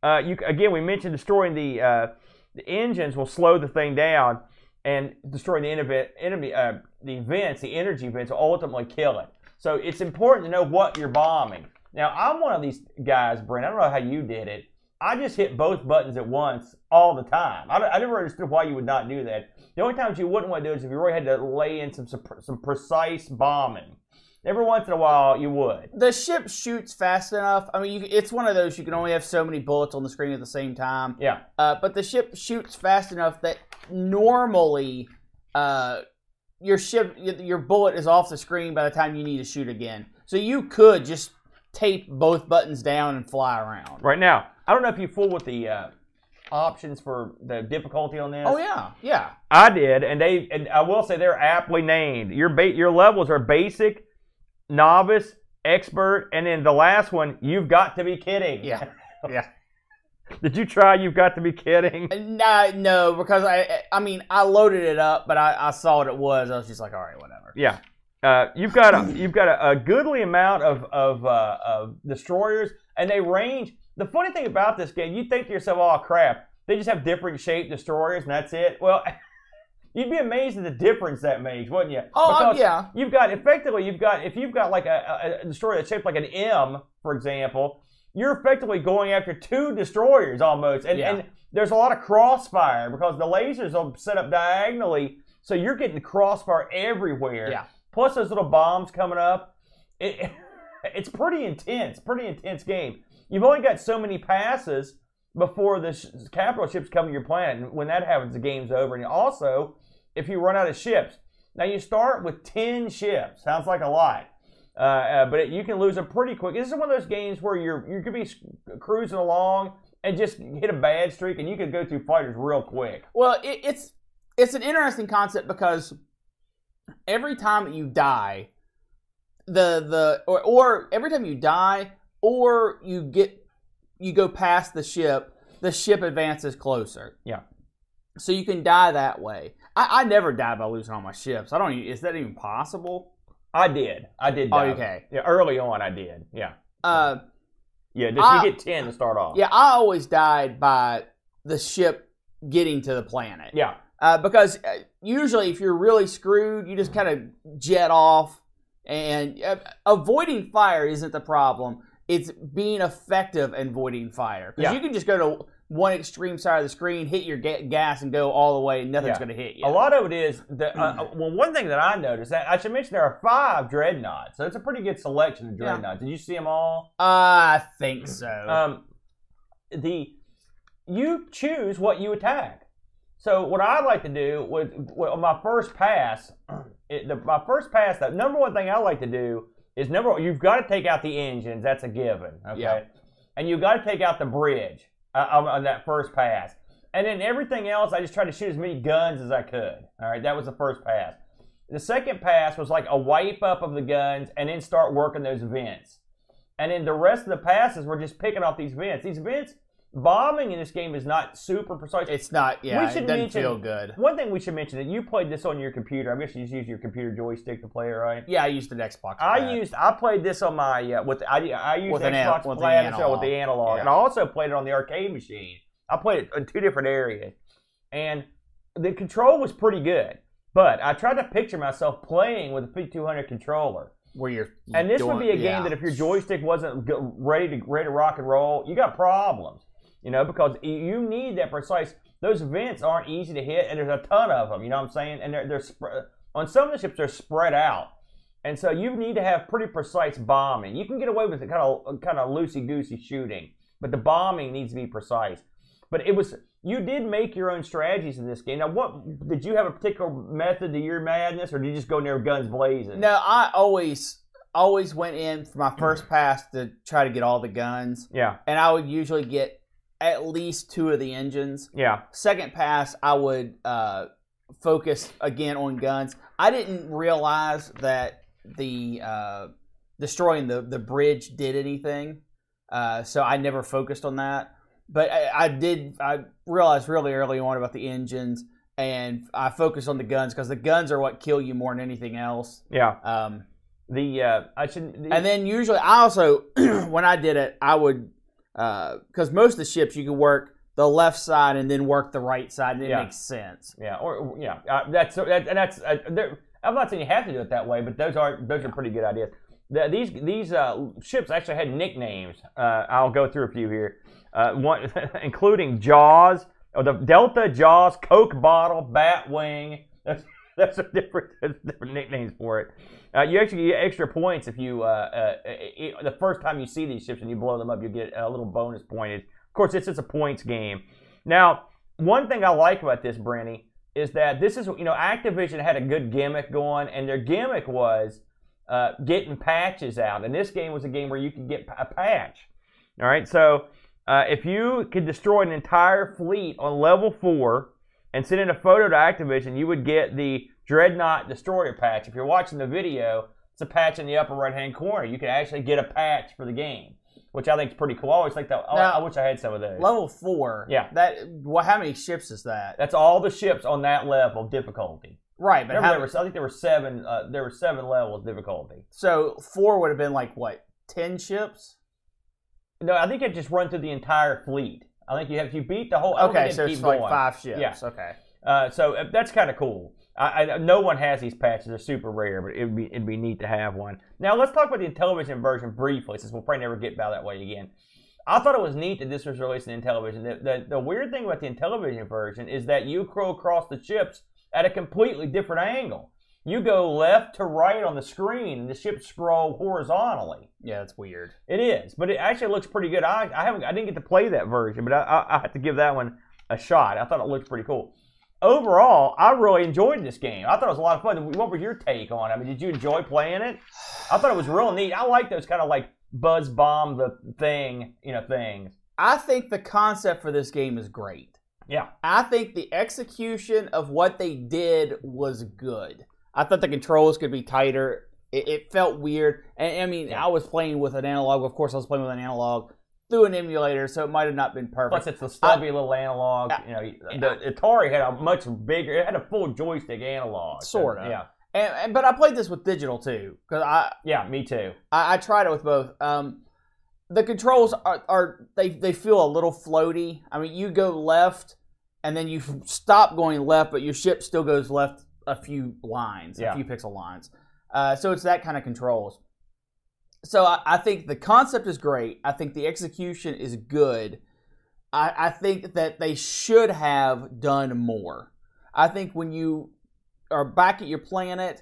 Uh, you again, we mentioned destroying the uh, the engines will slow the thing down, and destroying the enemy, uh, the vents, the energy events, ultimately kill it. So it's important to know what you're bombing. Now, I'm one of these guys, Brent. I don't know how you did it, I just hit both buttons at once all the time. I, I never understood why you would not do that. The only times you wouldn't want to do it is if you really had to lay in some, some precise bombing. Every once in a while, you would. The ship shoots fast enough. I mean, you, it's one of those you can only have so many bullets on the screen at the same time. Yeah. Uh, but the ship shoots fast enough that normally uh, your ship, your bullet is off the screen by the time you need to shoot again. So you could just tape both buttons down and fly around. Right now, I don't know if you fool with the uh, options for the difficulty on this. Oh yeah, yeah. I did, and they and I will say they're aptly named. Your ba- your levels are basic, novice, expert, and then the last one, you've got to be kidding. Yeah. Yeah. Did you try? You've got to be kidding. No, no, because I, I mean, I loaded it up, but I, I saw what it was. I was just like, all right, whatever. Yeah. Uh, you've got a you've got a, a goodly amount of of, uh, of destroyers, and they range. The funny thing about this game, you think to yourself, "Oh crap, they just have different shaped destroyers, and that's it." Well, you'd be amazed at the difference that makes, wouldn't you? Oh, Because yeah. You've got effectively, you've got if you've got like a, a, a destroyer that's shaped like an M, for example, you're effectively going after two destroyers almost, and, Yeah. and there's a lot of crossfire because the lasers are set up diagonally, so you're getting crossfire everywhere. Yeah. Plus those little bombs coming up. It, it's pretty intense, pretty intense game. You've only got so many passes before the sh- capital ships come to your planet. And when that happens, the game's over. And also, if you run out of ships, now you start with 10 ships. Sounds like a lot. Uh, uh, but it, you can lose them pretty quick. This is one of those games where you're you could be cruising along and just hit a bad streak, and you could go through fighters real quick. Well, it, it's it's an interesting concept because every time you die, the the or, or every time you die or you get you go past the ship, the ship advances closer. Yeah. So you can die that way. I, I never died by losing all my ships. I don't. Is that even possible? I did. I did. Oh, okay. Yeah, early on, I did. Yeah. Uh, Yeah, just I- you get 10 to start off. yeah, I always died by the ship getting to the planet. Yeah. uh, because uh, usually if you're really screwed, you just kind of jet off, and uh, avoiding fire isn't the problem. It's being effective and avoiding fire because Yeah. you can just go to one extreme side of the screen, hit your ga- gas, and go all the way. Nothing's Yeah. going to hit you. A lot of it is the uh, uh, well. One thing that I noticed that I should mention there are five dreadnoughts, so it's a pretty good selection of Yeah. dreadnoughts. Did you see them all? I think so. Um, the you choose what you attack. So what I like to do with, with on my first pass, it, the, my first pass, the number one thing I like to do is number one, you've got to take out the engines. That's a given. Okay, Yeah. and you've got to take out the bridge on, on that first pass. And then everything else, I just tried to shoot as many guns as I could. All right, that was the first pass. The second pass was like a wipe up of the guns and then start working those vents. And then the rest of the passes were just picking off these vents. These vents, bombing in this game is not super precise. it's not. Yeah, we it should doesn't mention- feel good. One thing we should mention that you played this on your computer. I guess you just use your computer joystick to play it, right? Yeah, I used an Xbox. I that. used I played this on my uh, with I, I used With an Xbox an- with the Platinum analog. with the analog, Yeah. and I also played it on the arcade machine. I played it in two different areas, and the control was pretty good. But I tried to picture myself playing with a 5200 controller, where you're. and this doing- would be a game yeah. that if your joystick wasn't ready to ready to rock and roll, you got problems. You know, because you need that precise. Those vents aren't easy to hit, and there's a ton of them. You know what I'm saying? And they're they're sp- uh, on some of the ships they're spread out, and so you need to have pretty precise bombing. You can get away with the kind of kind of loosey goosey shooting, but the bombing needs to be precise. But it was you did make your own strategies in this game. Now, what did you have a particular method to your madness, or did you just go in there guns blazing? No, I always always went in for my first pass to try to get all the guns, Yeah, and I would usually get at least two of the engines. yeah, Second pass, I would uh, focus again on guns. I didn't realize that the uh, destroying the the bridge did anything, uh, so I never focused on that. But I, I did. I realized really early on about the engines, and I focused on the guns because the guns are what kill you more than anything else. yeah. Um, The uh, I should. The, and then usually, I also when I did it, I would because most of the ships you can work the left side and then work the right side, and it Yeah. makes sense. Yeah, or yeah, uh, that's that, and that's. Uh, I'm not saying you have to do it that way, but those are those are pretty good ideas. The, these these uh, ships actually had nicknames. Uh, I'll go through a few here. uh, one, including Jaws, or the Delta Jaws Coke bottle, Batwing. That's that's a different, that's different nicknames for it. Uh, you actually get extra points if you uh, uh, it, the first time you see these ships and you blow them up, you get a little bonus pointed. Of course, it's just a points game. Now, one thing I like about this, Brenny, is that this is you know Activision had a good gimmick going, and their gimmick was uh, getting patches out. And this game was a game where you could get a patch. All right, so uh, if you could destroy an entire fleet on level four and send in a photo to Activision, you would get the Dreadnought Destroyer patch. If you're watching the video, it's a patch in the upper right hand corner. You can actually get a patch for the game, which I think is pretty cool. I always think that. I- Now- I wish I had some of those. Level four. Yeah. That. Well, how many ships is that? That's all the ships on that level of difficulty. Right, but how, there was, I think there were seven. Uh, there were seven levels of difficulty. so four would have been like what? Ten ships? No, I think it just run through the entire fleet. I think you have if you beat the whole. Okay, so it's like going. five ships. Yeah. Okay. Uh, so uh, that's kind of cool. I, I, no one has these patches; they're super rare, but it'd be it'd be neat to have one. Now let's talk about the Intellivision version briefly, since we'll probably never get by that way again. I thought it was neat that this was released in Intellivision. The, the, the weird thing about the Intellivision version is that you crow across the ships at a completely different angle. You go left to right on the screen, and the ships scroll horizontally. Yeah, that's weird. It is, but it actually looks pretty good. I, I haven't, I didn't get to play that version, but I, I, I have to give that one a shot. I thought it looked pretty cool. Overall, I really enjoyed this game. I thought it was a lot of fun. What was your take on? it? I mean, did you enjoy playing it? I thought it was real neat. I like those kind of like buzz bomb the thing, you know, things. I think the concept for this game is great. Yeah, I think the execution of what they did was good. I thought the controls could be tighter. It, it felt weird. And I mean, Yeah. I was playing with an analog. Of course, I was playing with an analog through an emulator, so it might have not been perfect. plus it's the stubby little analog. Yeah. You know, the Atari had a much bigger. It had a full joystick analog. Sorta. Yeah, And, and but I played this with digital too because I, yeah, me too. I I tried it with both. Um, the controls are, are they they feel a little floaty. I mean, you go left and then you stop going left, but your ship still goes left a few lines, Yeah. a few pixel lines. Uh, so it's that kind of controls. So I, I think the concept is great. I think the execution is good. I, I think that they should have done more. I think when you are back at your planet,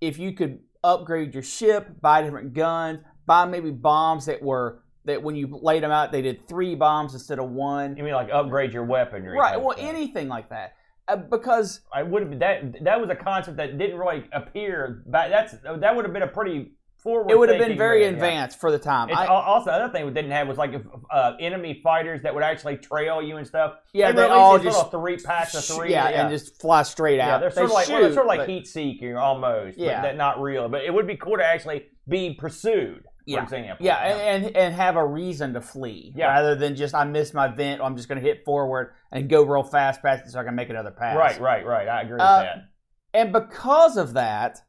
if you could upgrade your ship, buy different guns, buy maybe bombs that were that when you laid them out, they did three bombs instead of one. You mean like upgrade your weaponry? Right. Well, thing. anything like that, uh, because I would have that. That was a concept that didn't really appear. Back, that's that would have been a pretty forward. it would have been very yeah. advanced for the time. I- al- also another thing we didn't have was like uh, enemy fighters that would actually trail you and stuff. yeah, they they all just three packs of three. yeah, and just fly straight out. yeah, they're They sort of like well, they're sort of like but- heat seeking almost. Yeah. but that not real. But it would be cool to actually be pursued. For Yeah. example. Yeah, and, and and have a reason to flee Yeah. rather than just I missed my vent. I'm just going to hit forward and go real fast past it so I can make another pass. right, right, right. I agree Uh, with that. And because of that,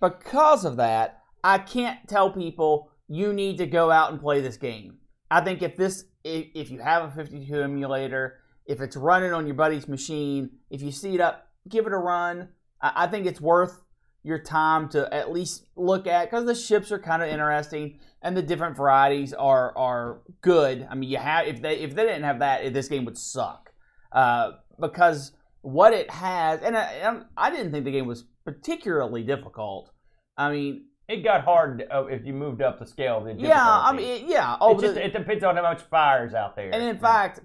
because of that, I can't tell people you need to go out and play this game. I think if this if, you have a 52 emulator, if it's running on your buddy's machine, if you see it up, give it a run. I, I think it's worth your time to at least look at because the ships are kind of interesting and the different varieties are are good. I mean, you have if they if they didn't have that, this game would suck uh, because what it has, and I, I didn't think the game was particularly difficult. I mean, It got hard uh, if you moved up the scale. Of the yeah, I mean, yeah. Oh, it, just, the- it depends on how much fire's out there. and in Yeah. fact,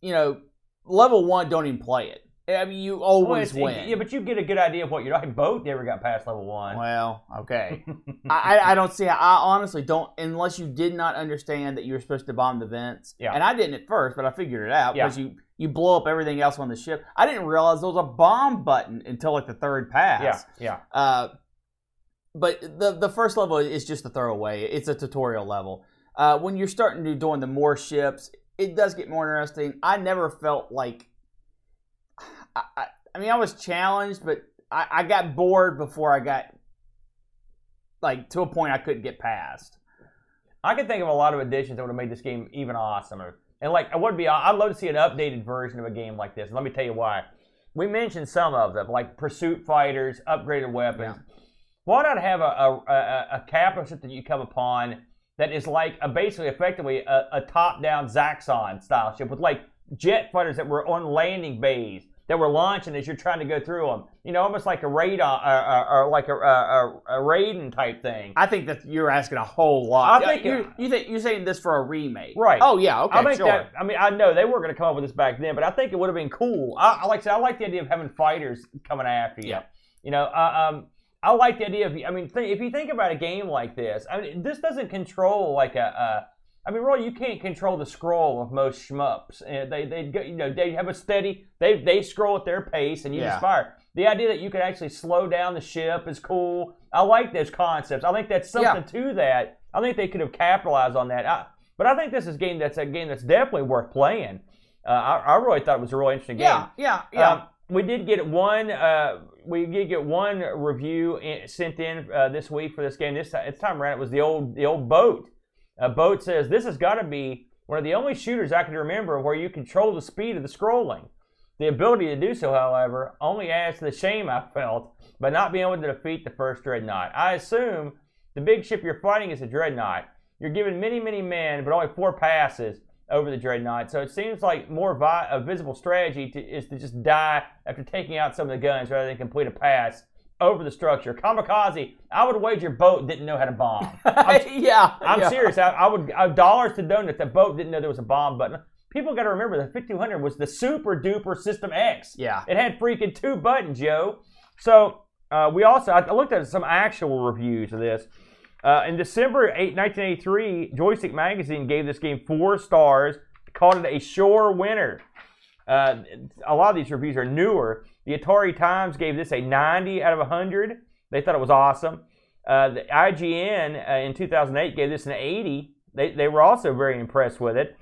you know, level one don't even play it. I mean, you always it's- win. Yeah, but you get a good idea of what you're like. Boat never got past level one. Well, okay. I, I- don't see how. I honestly don't, unless you did not understand that you were supposed to bomb the vents. Yeah. And I didn't at first, but I figured it out Yeah. because you you blow up everything else on the ship. I didn't realize there was a bomb button until like the third pass. yeah, yeah. Uh, but the the first level is just a throwaway. It's a tutorial level. Uh, when you're starting to doing the more ships, it does get more interesting. I never felt like. I, I, I mean, I was challenged, but I, I got bored before I got like to a point I couldn't get past. I could think of a lot of additions that would have made this game even awesomer. And like, I would be, I'd love to see an updated version of a game like this. And let me tell you why. We mentioned some of them, like pursuit fighters, upgraded weapons. Why not have a, a, a, a capital ship that you come upon that is like a, basically effectively a, a top-down Zaxxon style ship with like jet fighters that were on landing bays that were launching as you're trying to go through them. You know, almost like a radar or, or like a, a, a Raiden type thing. I think that you're asking a whole lot. I think you you think you're saying this for a remake, Right. Oh yeah, okay, I think sure. that. I mean, I know they weren't going to come up with this back then, but I think it would have been cool. I, I like I said, I like the idea of having fighters coming after you. Yeah. You know, uh, um, I like the idea of. I mean, th- if you think about a game like this, I mean, this doesn't control like a. a I mean, really, you can't control the scroll of most shmups. And they, they, go- you know, they have a steady. They, they scroll at their pace, and you Yeah. just fire. The idea that you could actually slow down the ship is cool. I like those concepts. I think that's something to that. I think they could have capitalized on that. I, but I think this is a game that's a game that's definitely worth playing. Uh, I, I really thought it was a really interesting game. yeah, yeah, yeah. Um, we did get one. Uh, we did get one review in, sent in uh, this week for this game. This time, this time around, it was the old the old boat. Uh, boat says this has got to be one of the only shooters I can remember where you control the speed of the scrolling. The ability to do so, however, only adds to the shame I felt by not being able to defeat the first dreadnought. I assume the big ship you're fighting is a dreadnought. You're given many, many men, but only four passes over the dreadnought. So it seems like more vi- a visible strategy to, is to just die after taking out some of the guns rather than complete a pass over the structure. Kamikaze, I would wager boat didn't know how to bomb. yeah, I'm yeah. serious. I, I would I, dollars to donuts. that boat didn't know there was a bomb button. People got to remember the 5200 was the super duper System X. Yeah. It had freaking two buttons, yo. So uh, we also I looked at some actual reviews of this. Uh, in December 8, 1983, Joystick Magazine gave this game four stars, called it a sure winner. Uh, a lot of these reviews are newer. The Atari Times gave this a 90 out of 100. They thought it was awesome. Uh, the IGN uh, in 2008 gave this an 80. They, they were also very impressed with it.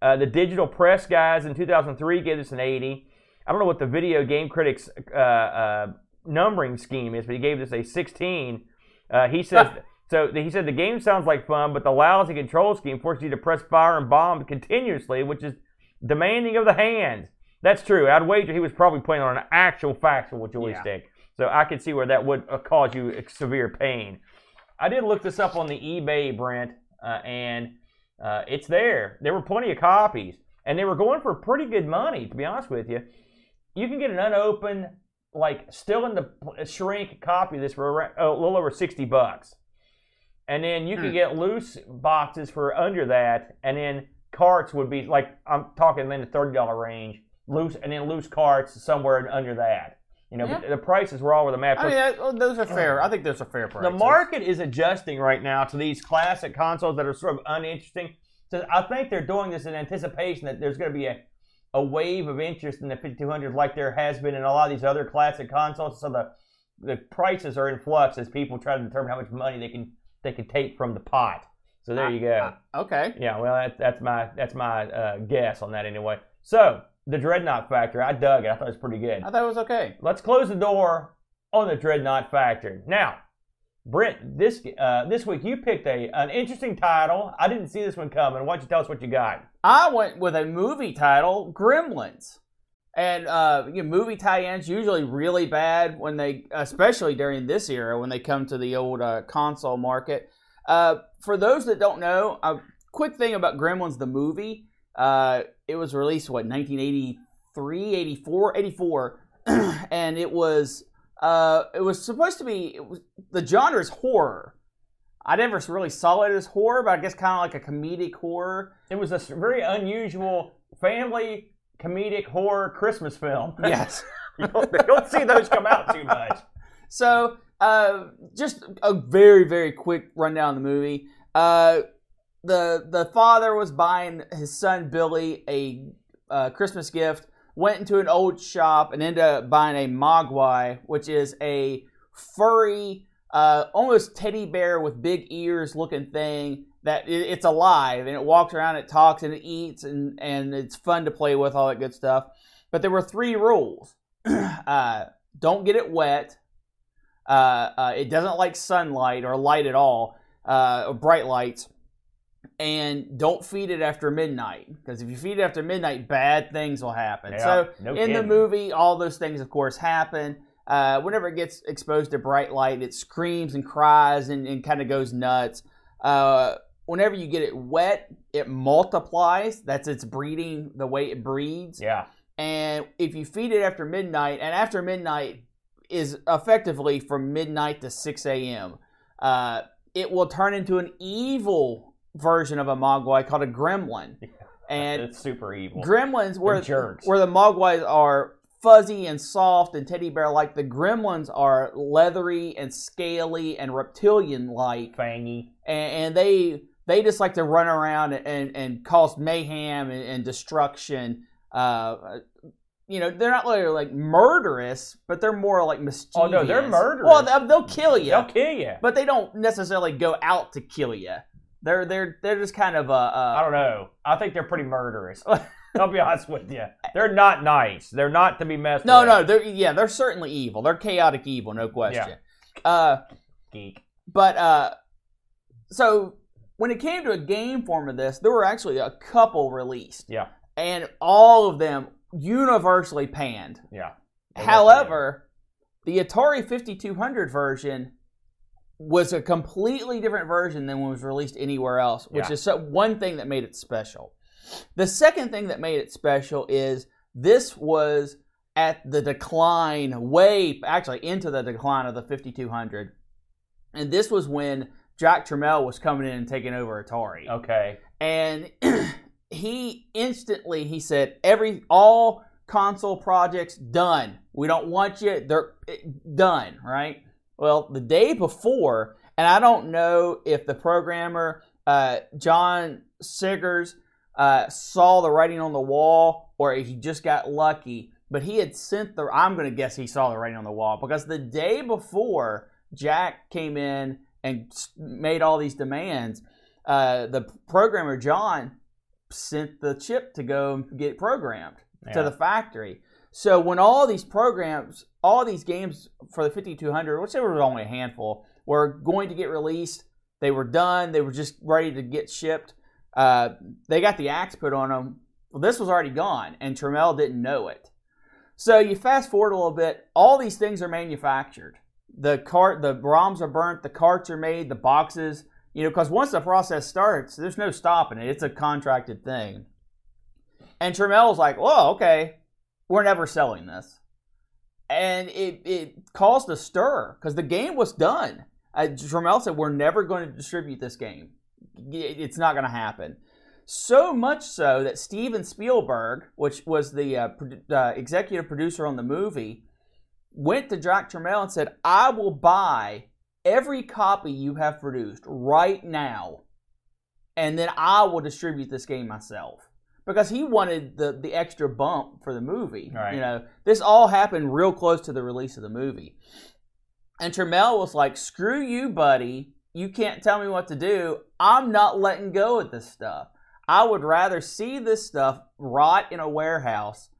Uh, the Digital Press guys in 2003 gave this an 80. I don't know what the Video Game Critics uh, numbering scheme is, but he gave this a 16. Uh, he says so. He said the game sounds like fun, but the lousy control scheme forces you to press fire and bomb continuously, which is demanding of the hands. That's true. I'd wager he was probably playing on an actual factual joystick, so I could see where that would uh, cause you severe pain. I did look this up on the eBay, Brent, uh, and uh, it's there. There were plenty of copies, and they were going for pretty good money. To be honest with you, you can get an unopened, like still in the shrink copy of this for around, a little over sixty bucks, and then you can Hmm. get loose boxes for under that, and then carts would be like I'm talking in the thirty dollar range, loose, and then loose carts somewhere under that. You know, Yeah. but the prices were all over the map. I mean, those are fair. I think those are fair prices. The market is adjusting right now to these classic consoles that are sort of uninteresting. So I think they're doing this in anticipation that there's going to be a, a wave of interest in the 5200 like there has been in a lot of these other classic consoles. So the the prices are in flux as people try to determine how much money they can they can take from the pot. So there you go. Okay. Yeah, well, that, that's my that's my uh, guess on that anyway. So the Dreadnought Factor, I dug it. I thought it was pretty good I thought it was okay. let's close the door on the Dreadnought Factor. Now, Brent, this uh, this week you picked a an interesting title. I didn't see this one coming. Why don't you tell us what you got? I went with a movie title, Gremlins. And uh, you know, movie tie-ins usually really bad when they, especially during this era, when they come to the old uh, console market. Uh, for those that don't know, a quick thing about Gremlins the movie. Uh, it was released what 1983, 84, 84, and it was uh, it was supposed to be was, the genre is horror. I never really saw it as horror, but I guess kind of like a comedic horror. It was a very unusual family comedic horror Christmas film. Yes. you, don't, don't see those come out too much. So, uh, just a very, very quick rundown of the movie. Uh, the the father was buying his son Billy a uh, Christmas gift. Went into an old shop and ended up buying a Mogwai, which is a furry, uh, almost teddy bear with big ears looking thing. That it, it's alive and it walks around, it talks and it eats, and and it's fun to play with, all that good stuff. But there were three rules: uh, don't get it wet. Uh, uh, it doesn't like sunlight or light at all, uh, or bright lights. And don't feed it after midnight because if you feed it after midnight, bad things will happen. Yeah, so no in the movie, all those things, of course, happen. Uh, whenever it gets exposed to bright light, it screams and cries and, and kind of goes nuts. Uh, whenever you get it wet, it multiplies. That's its breeding, the way it breeds. Yeah. And if you feed it after midnight, and after midnight is effectively from midnight to 6 a.m., uh, it will turn into an evil version of a mogwai called a gremlin. And it's super evil. gremlins, where, They're jerks. where the mogwais are fuzzy and soft and teddy bear like, the gremlins are leathery and scaly and reptilian like Fangy. and, and they they just like to run around and, and cause mayhem and, and destruction. Uh, you know, they're not really like murderous, but they're more like mischievous. Oh, no, they're murderous. Well, they'll, they'll kill you, They'll kill you. but they don't necessarily go out to kill you. They're they're they're just kind of uh, I uh don't know. I think they're pretty murderous. I'll be honest with you. They're not nice. They're not to be messed no with. no they're yeah they're certainly evil. They're chaotic evil, no question. Uh, Geek. But uh, so when it came to a game form of this, there were actually a couple released. Yeah. And all of them universally panned. Yeah. However, the Atari 5200 version was a completely different version than was released anywhere else, which Yeah. is so, one thing that made it special. The second thing that made it special is this was at the decline, way actually into the decline of the 5200. And this was when Jack Tramiel was coming in and taking over Atari. Okay. and he instantly he said every all console projects done. We don't want you they're eh, done right? Well the day before and i don't know if the programmer uh, john siggers uh, saw the writing on the wall or he just got lucky but he had sent the i'm going to guess he saw the writing on the wall because the day before jack came in and made all these demands uh, the programmer John sent the chip to go get programmed to the factory. So when all these programs, all these games for the 5200, which there was only a handful, were going to get released, they were done. They were just ready to get shipped. Uh, they got the axe put on them. Well, this was already gone, and Tramiel didn't know it. So you fast forward a little bit. All these things are manufactured. The cart, the ROMs are burnt. The carts are made. The boxes, you know, because once the process starts, there's no stopping it. It's a contracted thing. And Tramiel's like, "Well, okay, we're never selling this," and it it caused a stir because the game was done. Uh, Tramiel said, "We're never going to distribute this game. It's not going to happen." So much so that Steven Spielberg, which was the uh, produ- uh, executive producer on the movie, went to Jack Tramiel and said, "I will buy every copy you have produced right now, and then I will distribute this game myself." Because he wanted the the extra bump for the movie. Right. You know, this all happened real close to the release of the movie. And Tramiel was like, "Screw you, buddy. You can't tell me what to do. I'm not letting go of this stuff. I would rather see this stuff rot in a warehouse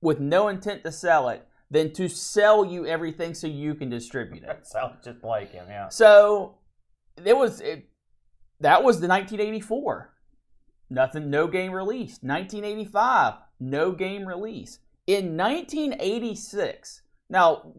with no intent to sell it than to sell you everything so you can distribute it." That sounds just like him, yeah. So it was it, that was the 1984. Nothing, no game released. 1985, no game release. In 1986, now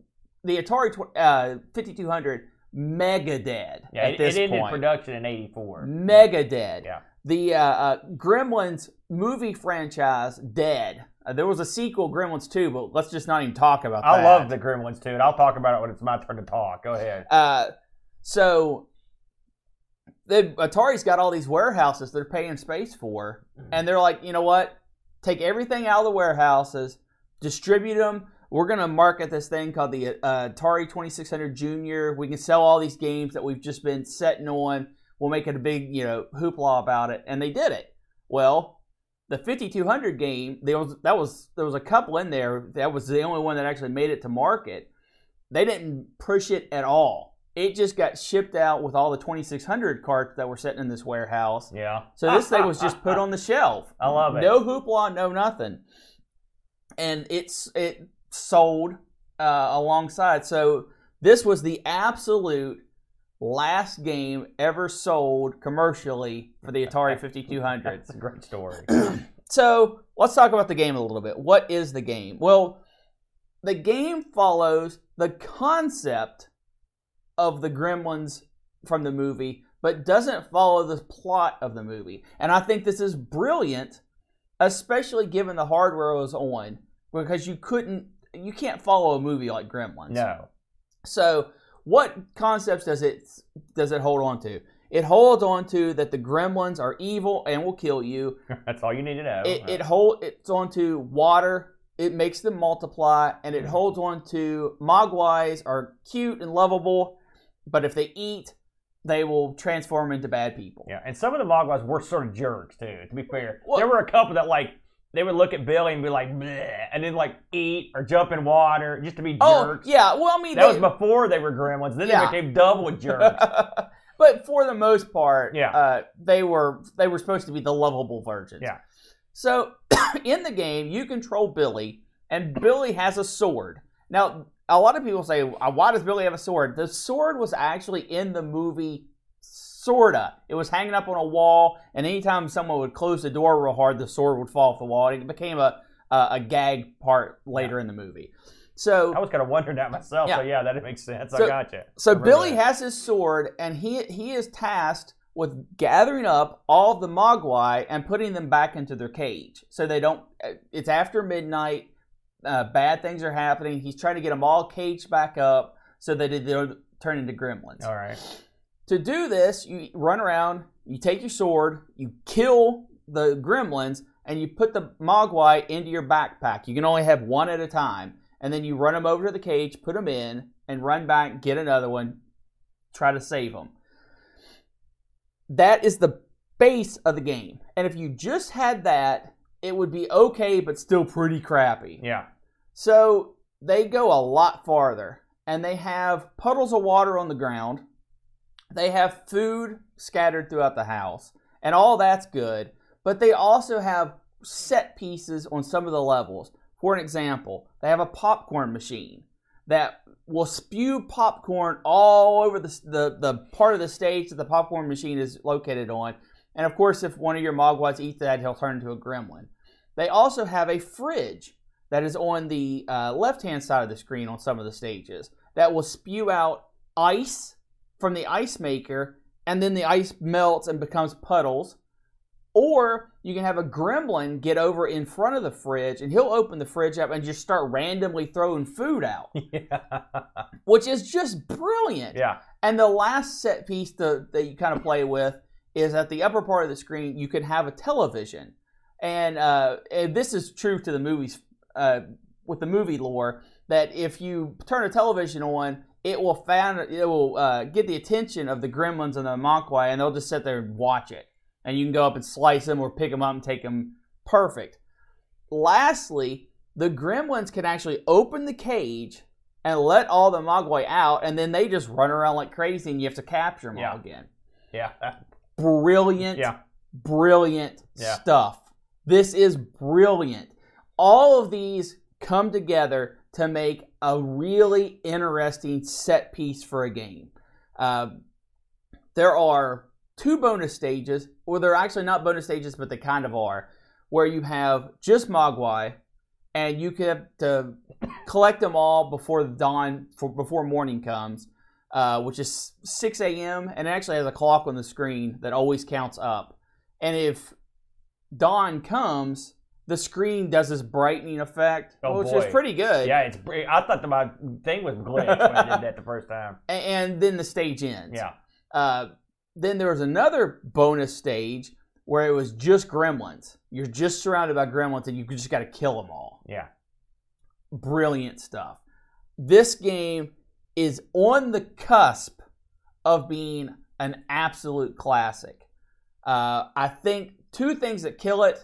the Atari uh, 5200 mega dead Yeah, at it, this it ended point. production in 84. Mega dead. Yeah. The uh, uh, Gremlins movie franchise dead. Uh, there was a sequel, Gremlins 2, but let's just not even talk about I that. I love the Gremlins 2, and I'll talk about it when it's my turn to talk. Go ahead. Uh, so the Atari's got all these warehouses they're paying space for, and they're like, you know what? Take everything out of the warehouses, distribute them. We're gonna market this thing called the uh, Atari 2600 Junior. We can sell all these games that we've just been setting on. We'll make it a big, you know, hoopla about it, and they did it. Well, the 5200 game, there was that was there was a couple in there. That was the only one that actually made it to market. They didn't push it at all. It just got shipped out with all the 2600 carts that were sitting in this warehouse. Yeah. So this thing was just put on the shelf. I love it. No hoopla, no nothing. And it's it sold uh, alongside. So this was the absolute last game ever sold commercially for the Atari 5200. That's a great story. So let's talk about the game a little bit. What is the game? Well, the game follows the concept of the gremlins from the movie, but doesn't follow the plot of the movie. And I think this is brilliant, especially given the hardware it was on, because you couldn't, you can't follow a movie like Gremlins. No. So, what concepts does it does it hold on to? It holds on to that the Gremlins are evil and will kill you. That's all you need to know. It it hold it's on to water. It makes them multiply, and it hmm. holds on to Mogwais are cute and lovable, but if they eat, they will transform into bad people. Yeah, and some of the Mogwais were sort of jerks too. To be fair, Well- there were a couple that like they would look at Billy and be like, Bleh, and then like eat or jump in water just to be Oh jerks. yeah, well I mean That was before they were gremlins. Then Yeah. they became double jerks. but for the most part, Yeah. uh, they were they were supposed to be the lovable versions. Yeah. So in the game, you control Billy, and Billy has a sword. Now, a lot of people say, "Uh, "Why does Billy have a sword?" The sword was actually in the movie, sorta. It was hanging up on a wall, and anytime someone would close the door real hard, the sword would fall off the wall. And it became a a, a gag part later in the movie. So I was kind of wondering that myself. Yeah. So yeah, that makes sense. So- I gotcha. So Billy that. has his sword, and he he is tasked with gathering up all the Mogwai and putting them back into their cage, so they don't. uh, It's after midnight. Uh, bad things are happening. He's trying to get them all caged back up so that they don't turn into gremlins. All right. To do this, you run around, you take your sword, you kill the gremlins, and you put the Mogwai into your backpack. You can only have one at a time. And then you run them over to the cage, put them in, and run back, get another one, try to save them. That is the base of the game. And if you just had that, it would be okay, but still pretty crappy. Yeah. So they go a lot farther and they have puddles of water on the ground. They have food scattered throughout the house, and all that's good. But they also have set pieces on some of the levels. For an example, they have a popcorn machine that will spew popcorn all over the, the, the part of the stage that the popcorn machine is located on. And of course, if one of your Mogwais eats that, he'll turn into a gremlin. They also have a fridge that is on the uh, left hand side of the screen on some of the stages that will spew out ice from the ice maker, and then the ice melts and becomes puddles. Or you can have a gremlin get over in front of the fridge and he'll open the fridge up and just start randomly throwing food out, yeah. which is just brilliant. Yeah. And the last set piece to, that you kind of play with is at the upper part of the screen, you can have a television. And, uh, and this is true to the movies, uh, with the movie lore, that if you turn a television on, it will fan, it will uh, get the attention of the gremlins and the Mogwai, and they'll just sit there and watch it. And you can go up and slice them or pick them up and take them. Perfect. Lastly, the gremlins can actually open the cage and let all the Mogwai out, and then they just run around like crazy, and you have to capture them Yeah. all again. Yeah. Brilliant, Yeah. brilliant Yeah. stuff. This is brilliant. All of these come together to make a really interesting set piece for a game. Uh, there are two bonus stages, or they're actually not bonus stages, but they kind of are, where you have just Mogwai, and you have to collect them all before dawn, for, before morning comes, uh, which is 6 a.m. and it actually has a clock on the screen that always counts up. And if dawn comes, the screen does this brightening effect, Oh, which boy. is pretty good. Yeah. It's. I thought that my thing was glitched when I did that the first time. A- And then the stage ends. Yeah. Uh, then there was another bonus stage where it was just gremlins. You're just surrounded by gremlins, and you just got to kill them all. Yeah. Brilliant stuff. This game is on the cusp of being an absolute classic. Uh, I think two things that kill it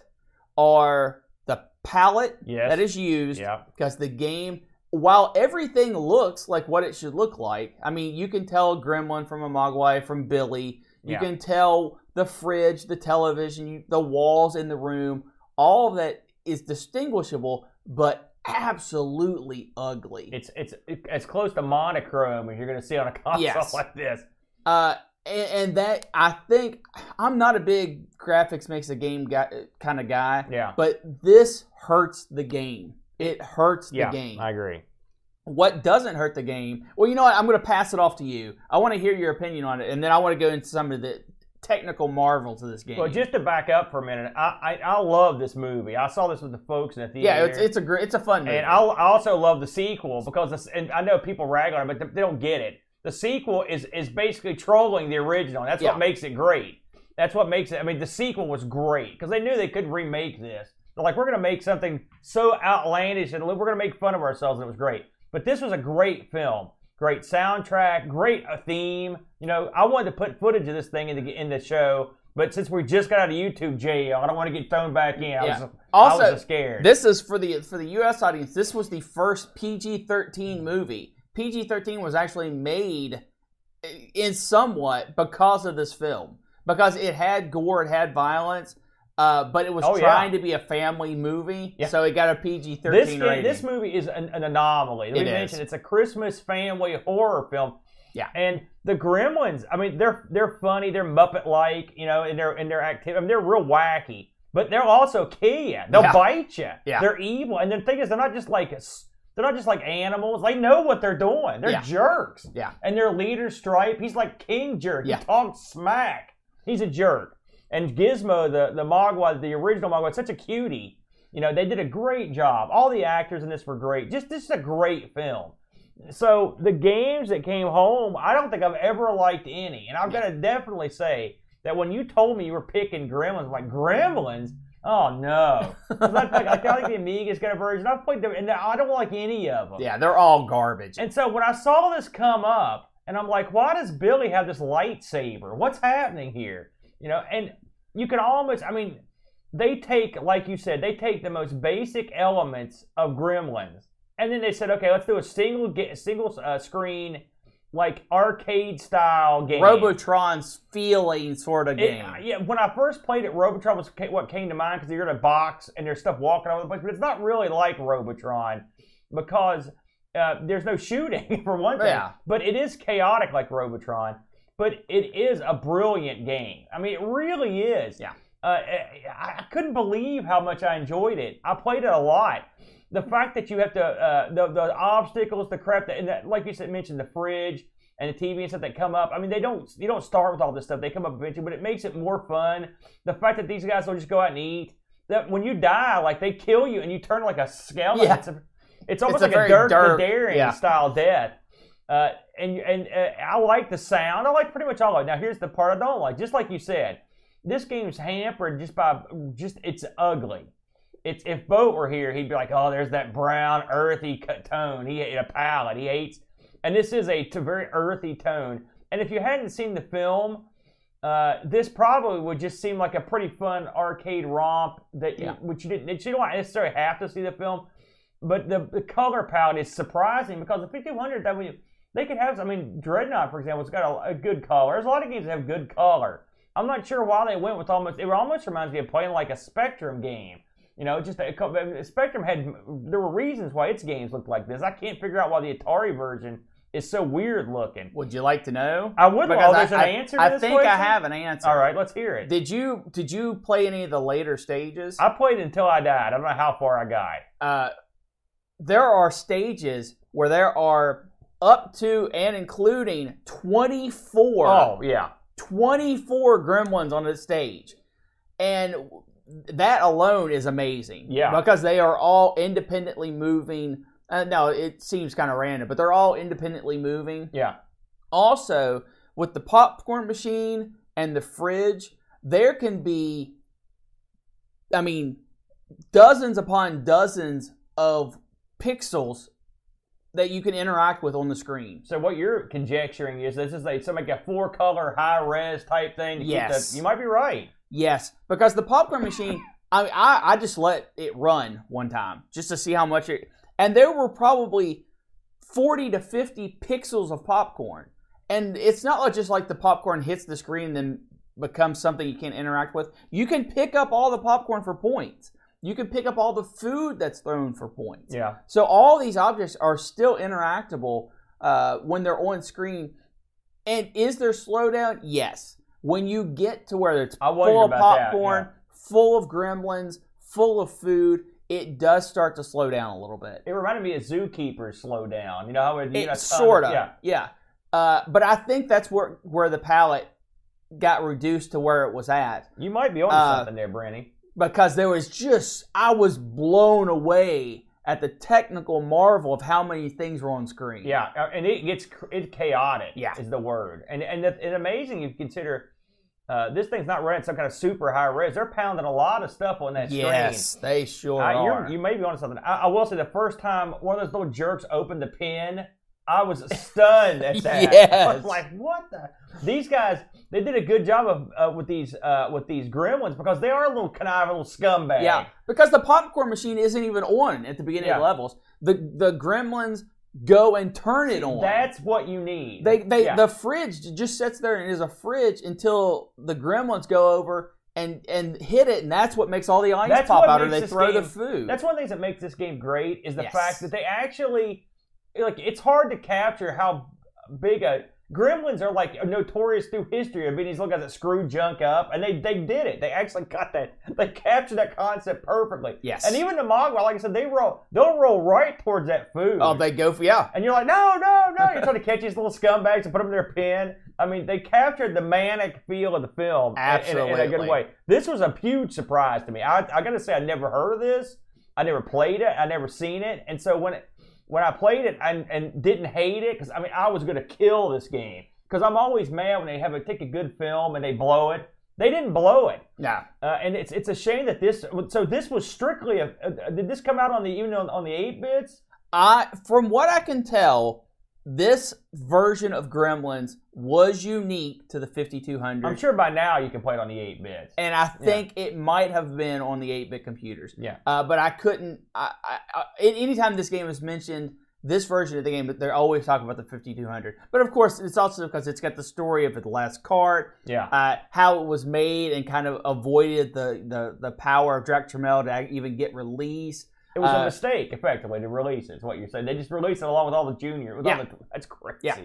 are the palette Yes. that is used Yeah. because the game while everything looks like what it should look like i mean you can tell gremlin from a mogwai from billy you Yeah. can tell the fridge the television the walls in the room all that is distinguishable but absolutely ugly It's it's as close to monochrome as you're going to see on a console Yes. like this. uh and, and that i think i'm not a big graphics makes a game guy, kind of guy Yeah. but this hurts the game it hurts the Yeah. game I agree. what doesn't hurt the game? Well, you know what? I'm going to pass it off to you. I want to hear your opinion on it, and then I want to go into some of the technical marvels of this game. Well, just to back up for a minute, I, I, I love this movie. I saw this with the folks in the theater. yeah, it's, it's a great, it's a fun movie. And I, I also love the sequel because, this, and I know people rag on it, but they don't get it. The sequel is is basically trolling the original. That's Yeah. what makes it great. That's what makes it. I mean, the sequel was great because they knew they could remake this. They're like, we're going to make something so outlandish and we're going to make fun of ourselves, and it was great. But this was a great film, great soundtrack, great uh, theme. You know, I wanted to put footage of this thing in the in the show, but since we just got out of YouTube jail, I don't want to get thrown back in. I Yeah. was, Also, I was scared. This is for the for the U.S. audience. This was the first PG-13 movie. PG-13 was actually made in somewhat because of this film, because it had gore, it had violence, uh, but it was Oh, yeah. trying to be a family movie, Yeah. so it got a PG-13 this rating. this movie is an, an anomaly. We It is. mentioned it's a Christmas family horror film. Yeah. And the Gremlins, I mean, they're they're funny, they're Muppet like, you know, in their in their activity. I mean, they're real wacky, but they'll also kill you. They'll Yeah. bite you. Yeah. They're evil, and the thing is, they're not just like they're not just like animals. They know what they're doing. They're Yeah. jerks. Yeah. And their leader Stripe, he's like king jerk. Yeah. He talks smack. He's a jerk. And Gizmo, the the Mogwai, the original Mogwai, such a cutie. You know, they did a great job. All the actors in this were great. Just this is a great film. So the games that came home, I don't think I've ever liked any. And I've got to definitely say that when you told me you were picking Gremlins, I'm like Gremlins. Oh no! I, think, like, I think the Amiga's got a version. I've played them, and I don't like any of them. yeah, they're all garbage. And so when I saw this come up, and I'm like, why does Billy have this lightsaber? What's happening here? You know, and you can almost, I mean, they take, like you said, they take the most basic elements of Gremlins, and then they said, okay, let's do a single get single uh, screen, like arcade style game. Robotron's feeling sort of It- game. yeah, when I first played it, Robotron was what came to mind because you're in a box and there's stuff walking all over the place, but it's not really like Robotron because uh, there's no shooting for one thing. Yeah. But it is chaotic like Robotron. But it is a brilliant game. I mean, it really is. Yeah. Uh, I, I couldn't believe how much I enjoyed it. I played it a lot. The fact that you have to uh, the the obstacles, the crap that, and that, like you said, mentioned the fridge and the TV and stuff that come up. I mean, they don't you don't start with all this stuff. They come up eventually, but it makes it more fun. The fact that these guys will just go out and eat. That when you die, like they kill you and you turn like a skeleton. Yeah. It's, a, it's almost a like a, Dirk, Dirk- Daring yeah. style death. Uh, and and uh, I like the sound. I like pretty much all of it. Now here's the part I don't like. Just like you said, this game's hampered just by just it's ugly. It's if Boat were here, he'd be like, oh, there's that brown earthy tone. He ate a palette. He hates, and this is a very earthy tone. And if you hadn't seen the film, uh, this probably would just seem like a pretty fun arcade romp that you, Yeah. which you didn't. You don't necessarily have to see the film, but the, the color palette is surprising because the 5200 that we they could have. I mean, Dreadnought, for example, has got a, a good color. There's a lot of games that have good color. I'm not sure why they went with almost. It almost reminds me of playing like a Spectrum game. You know, just a, couple- Spectrum had. There were reasons why its games looked like this. I can't figure out why the Atari version is so weird looking. Would you like to know? I would. Because Oh, there's I, an answer. To I think I have an answer. All right, let's hear it. Did you did you play any of the later stages? I played until I died. I don't know how far I got. uh, there are stages where there are up to and including 24 Oh yeah. 24 gremlins on the stage and that alone is amazing Yeah. because they are all independently moving uh, no it seems kind of random but they're all independently moving Yeah. also with the popcorn machine and the fridge there can be i mean dozens upon dozens of pixels that you can interact with on the screen So what you're conjecturing is this is a some like a four color high res type thing. Yes. the, you might be right. Yes because the popcorn machine I, I i just let it run one time just to see how much it and there were probably 40 to 50 pixels of popcorn and it's not like just like the popcorn hits the screen and then becomes something you can't interact with you can pick up all the popcorn for points you can pick up all the food that's thrown for points Yeah. so all these objects are still interactable uh, when they're on screen. And is there slowdown? Yes. When you get to where it's full of that, popcorn, full of gremlins, full of food, it does start to slow down a little bit. It reminded me of Zookeeper slow down. You know how it, It sort of, Yeah. yeah. Uh, but I think that's where where the palette got reduced to where it was at You might be on Uh, something there, Branny. because there was just I was blown away at the technical marvel of how many things were on screen. Yeah, uh, and it gets it's chaotic. Yeah. is the word, and and it's amazing if you consider uh, this thing's not running some kind of super high res. They're pounding a lot of stuff on that screen. Yes, they sure. I, are. you may be onto something. I, I will say the first time one of those little jerks opened the pin, I was stunned at that. I Yes. was like, what the? These guys, they did a good job of uh, with these uh, with these gremlins because they are a little conniving little scumbag. Yeah, because the popcorn machine isn't even on at the beginning of Yeah. levels. The the gremlins go and turn it on. That's what you need. they they Yeah. the fridge just sits there and is a fridge until the gremlins go over and and hit it, and that's what makes all the ice That's pop out or they throw the food. That's one of the things that makes this game great is the Yes. fact that they actually like it's hard to capture how big a Gremlins are like notorious through history of being these little guys that screw junk up, and they they did it. They actually got that. They captured that concept perfectly. Yes. And even the Mogwai, like I said, they roll they'll roll right towards that food. oh, they go for yeah. and you're like, no, no, no! You're trying to catch these little scumbags and put them in their pen. I mean, they captured the manic feel of the film in- in, a- in a good way. This was a huge surprise to me. I, I got to say, I never heard of this. I never played it. I never seen it. And so when it, when I played it and, and didn't hate it, because I mean, I was going to kill this game. Because I'm always mad when they have a take a good film and they blow it. They didn't blow it. Yeah. Uh, and it's it's a shame that this. So this was strictly a. a did this come out on the even on, on the eight bits? I from what I can tell, this version of Gremlins was unique to the 5200. I'm sure by now you can play it on the 8 bit. and I think it might have been on the 8-bit computers. Yeah. Uh, but I couldn't. I, I, I, anytime this game is mentioned, this version of the game, they're always talking about the 5200. But of course, it's also because it's got the story of the last cart, Yeah. uh, how it was made, and kind of avoided the the, the power of Jack Tramiel to even get released. It was a Uh, mistake, effectively, to release it. Is what you're saying? They just released it along with all the junior. With Yeah. all the, that's crazy. Yeah.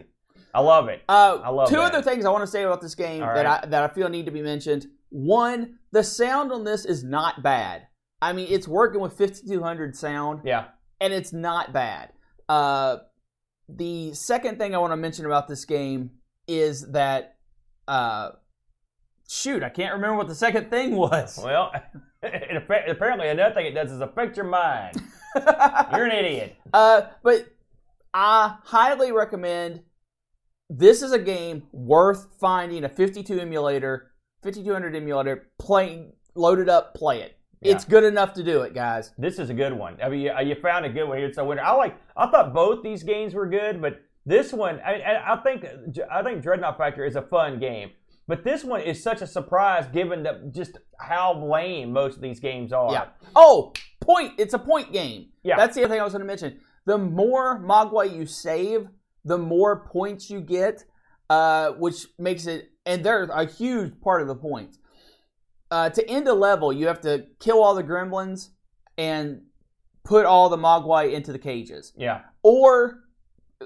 I love it. Uh, I love two that. other things I want to say about this game All that. I that I feel need to be mentioned. One, the sound on this is not bad. I mean, it's working with 5200 sound. Yeah. and it's not bad. Uh, the second thing I want to mention about this game is that, uh, shoot, I can't remember what the second thing was. Well, it affect, apparently another thing it does is affect your mind. You're an idiot. uh, but I highly recommend. This is a game worth finding a 52 emulator, 5200 emulator, play, load it up, play it. Yeah. It's good enough to do it, guys. This is a good one. I mean, you, you found a good one here. So winter. I like. I thought both these games were good, but this one, I I think, I think Dreadnought Factor is a fun game. But this one is such a surprise, given that just how lame most of these games are. Yeah. Oh, point. It's a point game. Yeah. That's the other thing I was going to mention. The more Mogwai you save, the more points you get, uh, which makes it, and they're a huge part of the points. Uh, to end a level, you have to kill all the gremlins and put all the Mogwai into the cages. Yeah. Or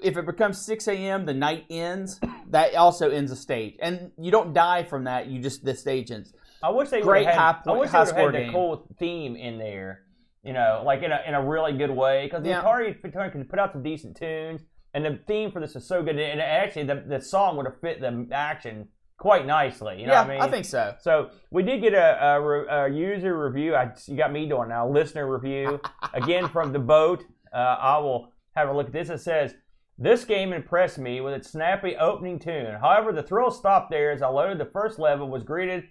if it becomes 6 a.m., the night ends. That also ends a stage, and you don't die from that. You just the stage ends. I wish they Great had, high point- I wish high they had the game. cool theme in there. You know, like in a in a really good way because the Yeah. Atari Atari can put out some decent tunes, and the theme for this is so good. And actually, the the song would have fit the action quite nicely. You know yeah, what I mean? I think so. So we did get a, a, a user review. I, you got me doing now. Listener review again from the boat. Uh, I will have a look at this. It says this game impressed me with its snappy opening tune. However, the thrill stopped there as I loaded the first level. Was greeted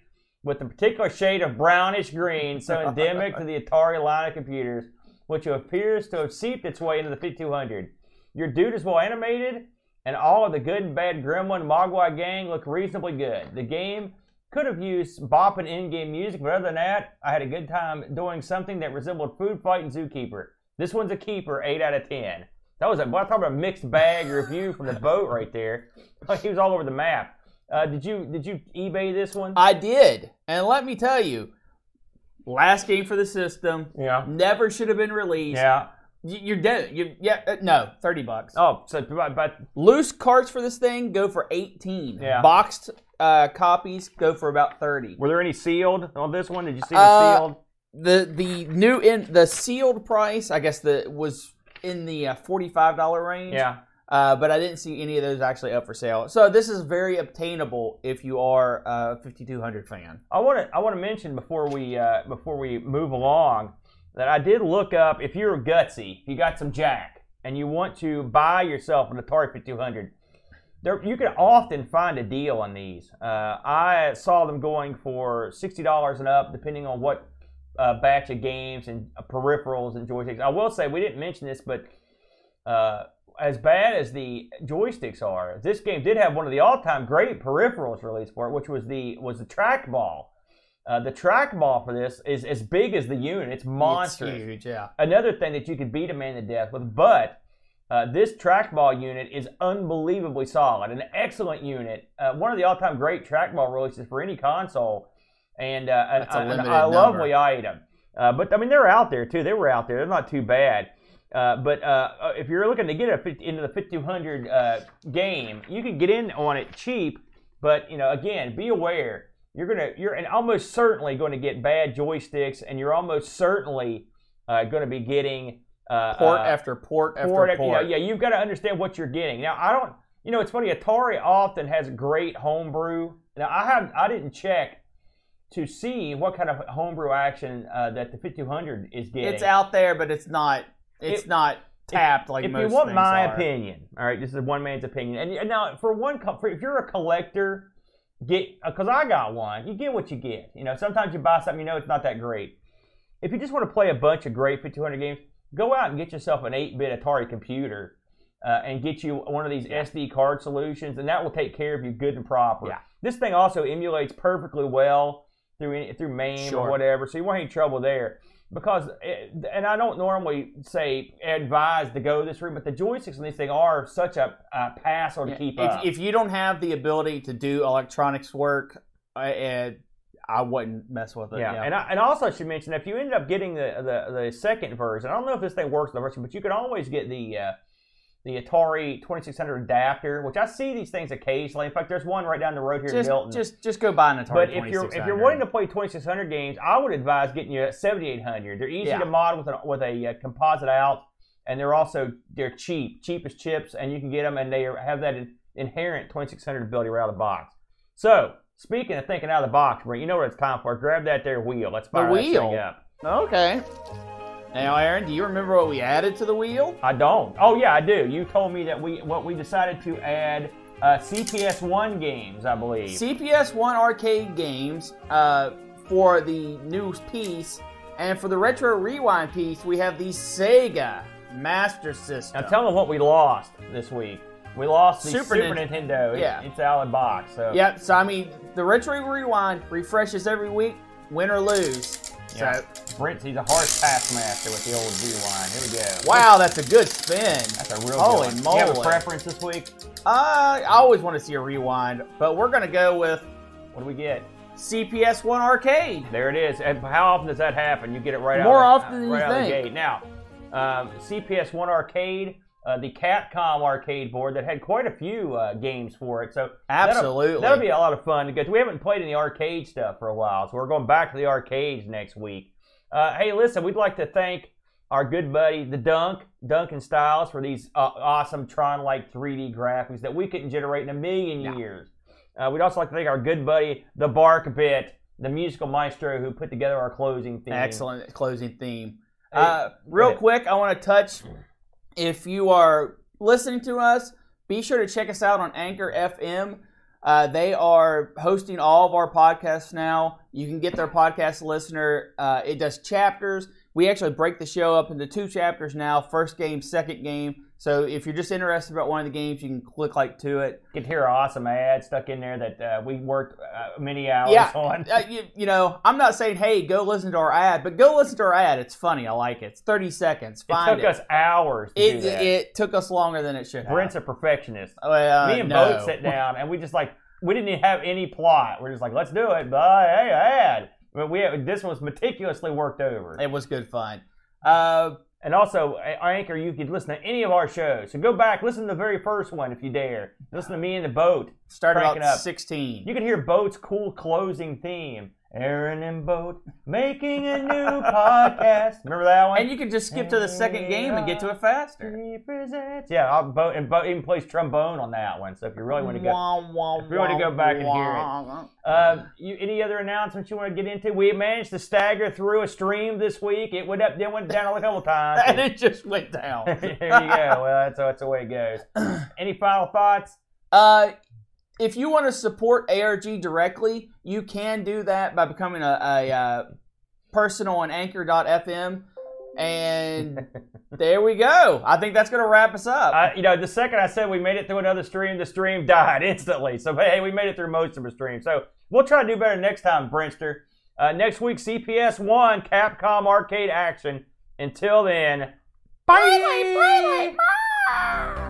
with a particular shade of brownish green, so endemic to the Atari line of computers, which appears to have seeped its way into the 5200. Your dude is well animated, and all of the good and bad Gremlin Mogwai gang look reasonably good. The game could have used bopping in-game music, but other than that, I had a good time doing something that resembled Food Fight and Zookeeper. This one's a keeper, 8 out of 10. That was a, well, talk about a mixed bag review from the boat right there. Like He was all over the map. Uh, did you did you eBay this one? I did, and let me tell you, last game for the system yeah. never should have been released. Yeah. You're dead. You, yeah, uh, no, thirty bucks. Oh, so but, but Loose carts for this thing go for eighteen. Yeah. Boxed uh, copies go for about thirty. were there any sealed on this one? Did you see the Uh, sealed? the the new in the sealed price, I guess the was in the uh, forty five dollar range. Yeah. Uh, but I didn't see any of those actually up for sale. So this is very obtainable if you are a 5200 fan. I want to I want to mention before we uh, before we move along that I did look up if you're gutsy, if you got some jack, and you want to buy yourself an Atari 5200. There, you can often find a deal on these. Uh, I saw them going for sixty dollars and up, depending on what uh, batch of games and peripherals and joysticks. I will say we didn't mention this, but uh, as bad as the joysticks are, this game did have one of the all-time great peripherals released for it, which was the was the trackball. Uh, the trackball for this is as big as the unit. It's monstrous. It's huge, yeah. Another thing that you could beat a man to death with, but uh, this trackball unit is unbelievably solid, an excellent unit, uh, one of the all-time great trackball releases for any console, and uh, an, a an- a number. lovely item. Uh, but I mean, they're out there too. They were out there. They're not too bad. Uh, but uh, if you're looking to get a, 50 into the 5200 uh, game, you can get in on it cheap. But you know, again, be aware you're gonna you're and almost certainly going to get bad joysticks, and you're almost certainly uh, going to be getting uh, Port uh, after port after port. port. You know, yeah, you've got to understand what you're getting. Now, I don't. You know, it's funny. Atari often has great homebrew. Now, I have I didn't check to see what kind of homebrew action uh, that the 5200 is getting. It's out there, but it's not. It's If- not tapped like if most you want my are. opinion, all right, this is one man's opinion. And, and now, for one, for, if you're a collector, get because I got one. You get what you get. You know, sometimes you buy something you know it's not that great. If you just want to play a bunch of great 5200 games, go out and get yourself an 8-bit Atari computer. Uh, and get you one of these SD card solutions, and that will take care of you good and proper. Yeah. This thing also emulates perfectly well through any, through MAME Sure. or whatever, so you won't have any trouble there because it, and I don't normally say advise to go this route, but the joysticks on these things are such a, a hassle to keep if, up. if you don't have the ability to do electronics work, I, uh, I wouldn't mess with it. yeah. Yeah, and I, and also I should mention if you end up getting the, the the second version, I don't know if this thing works in the version, but you can always get the uh, the Atari 2600 adapter, which I see these things occasionally. In fact, there's one right down the road here in just, Milton. just just go buy an Atari. But if you're if you're wanting to play 2600 games, I would advise getting you a 7800. They're easy Yeah. to mod with a, with a uh, composite out, and they're also they're cheap, cheap as chips, and you can get them, and they have that in, inherent 2600 ability right out of the box. So speaking of thinking out of the box, Brent, you know what it's time for? Grab that there wheel. Let's fire that wheel? thing up. okay. Now, Aaron, do you remember what we added to the wheel? I don't. Oh yeah, I do. You told me that we what we decided to add uh, CPS one games, I believe. CPS One arcade games uh, for the new piece, and for the retro rewind piece, we have the Sega Master System. Now tell them what we lost this week. We lost the Super Super, Nin- Nintendo. Yeah. it's out of box. So Yep. So I mean, the retro rewind refreshes every week, win or lose. Yeah. So Brent, he's a harsh pass master with the old rewind. Here we go. wow, that's a good spin. That's a real Holy good one. You have a preference this week? Uh, I always want to see a rewind, but we're gonna go with What do we get? CPS One arcade. There it is. And how often does that happen? You get it right More out. More often than right you out of the think. gate. Now, um, CPS One Arcade, uh, the Capcom arcade board that had quite a few uh, games for it. So that'll- Absolutely. that'll, be a lot of fun because we haven't played any arcade stuff for a while. So we're going back to the arcades next week. Uh, hey, listen, we'd like to thank our good buddy, the Dunk, Duncan Styles, for these uh, awesome Tron-like 3D graphics that we couldn't generate in a million Yeah. years. Uh, we'd also like to thank our good buddy, the Bark Bit, the musical maestro who put together our closing theme. Excellent closing theme. Uh, real quick, I want to touch. If you are listening to us, be sure to check us out on Anchor FM. Uh, they are hosting all of our podcasts now. You can get their podcast listener. Uh, it does chapters. We actually break the show up into two chapters now: first game, second game. So if you're just interested about one of the games, you can click like to it. You can hear our awesome ad stuck in there that uh, we worked uh, many hours Yeah, on. uh, you, you know, I'm not saying hey, go listen to our ad, but go listen to our ad. It's funny. I like it. It's 30 seconds. it Find took us hours to It, it took us longer than it should have. Brent's a perfectionist. Uh, Me and no. Boat sat down and we just like we didn't have any plot. We're just like, let's do it. But hey, ad. But we this one was meticulously worked over. It was good fun. Uh, And also, uh, Anchor, you could listen to any of our shows. So go back, listen to the very first one if you dare. Listen to me and the boat. Start Cranking out up. 16. You can hear Boat's cool closing theme Aaron and Boat making a new podcast. Remember that one? And you can just skip to the second game and get to it faster. He presents- Yeah, I'll Boat and Boat even plays trombone on that one. So if you really want to go, Wah, wah, if you want to go back and hear it. Uh, you, any other announcements you want to get into? We managed to stagger through a stream this week. It went up, then went down a couple times. and it just went down. there you go. Well, that's, that's the way it goes. Any final thoughts? Uh, if you want to support ARG directly, you can do that by becoming a, a, uh person on Anchor.fm. And there we go. I think that's going to wrap us up. I, you know, the second I said we made it through another stream, the stream died instantly. So, but hey, we made it through most of the stream. So we'll try to do better next time, Brinster. Uh, next week, CPS 1, Capcom Arcade Action. Until then, bye. Bye, bye, bye.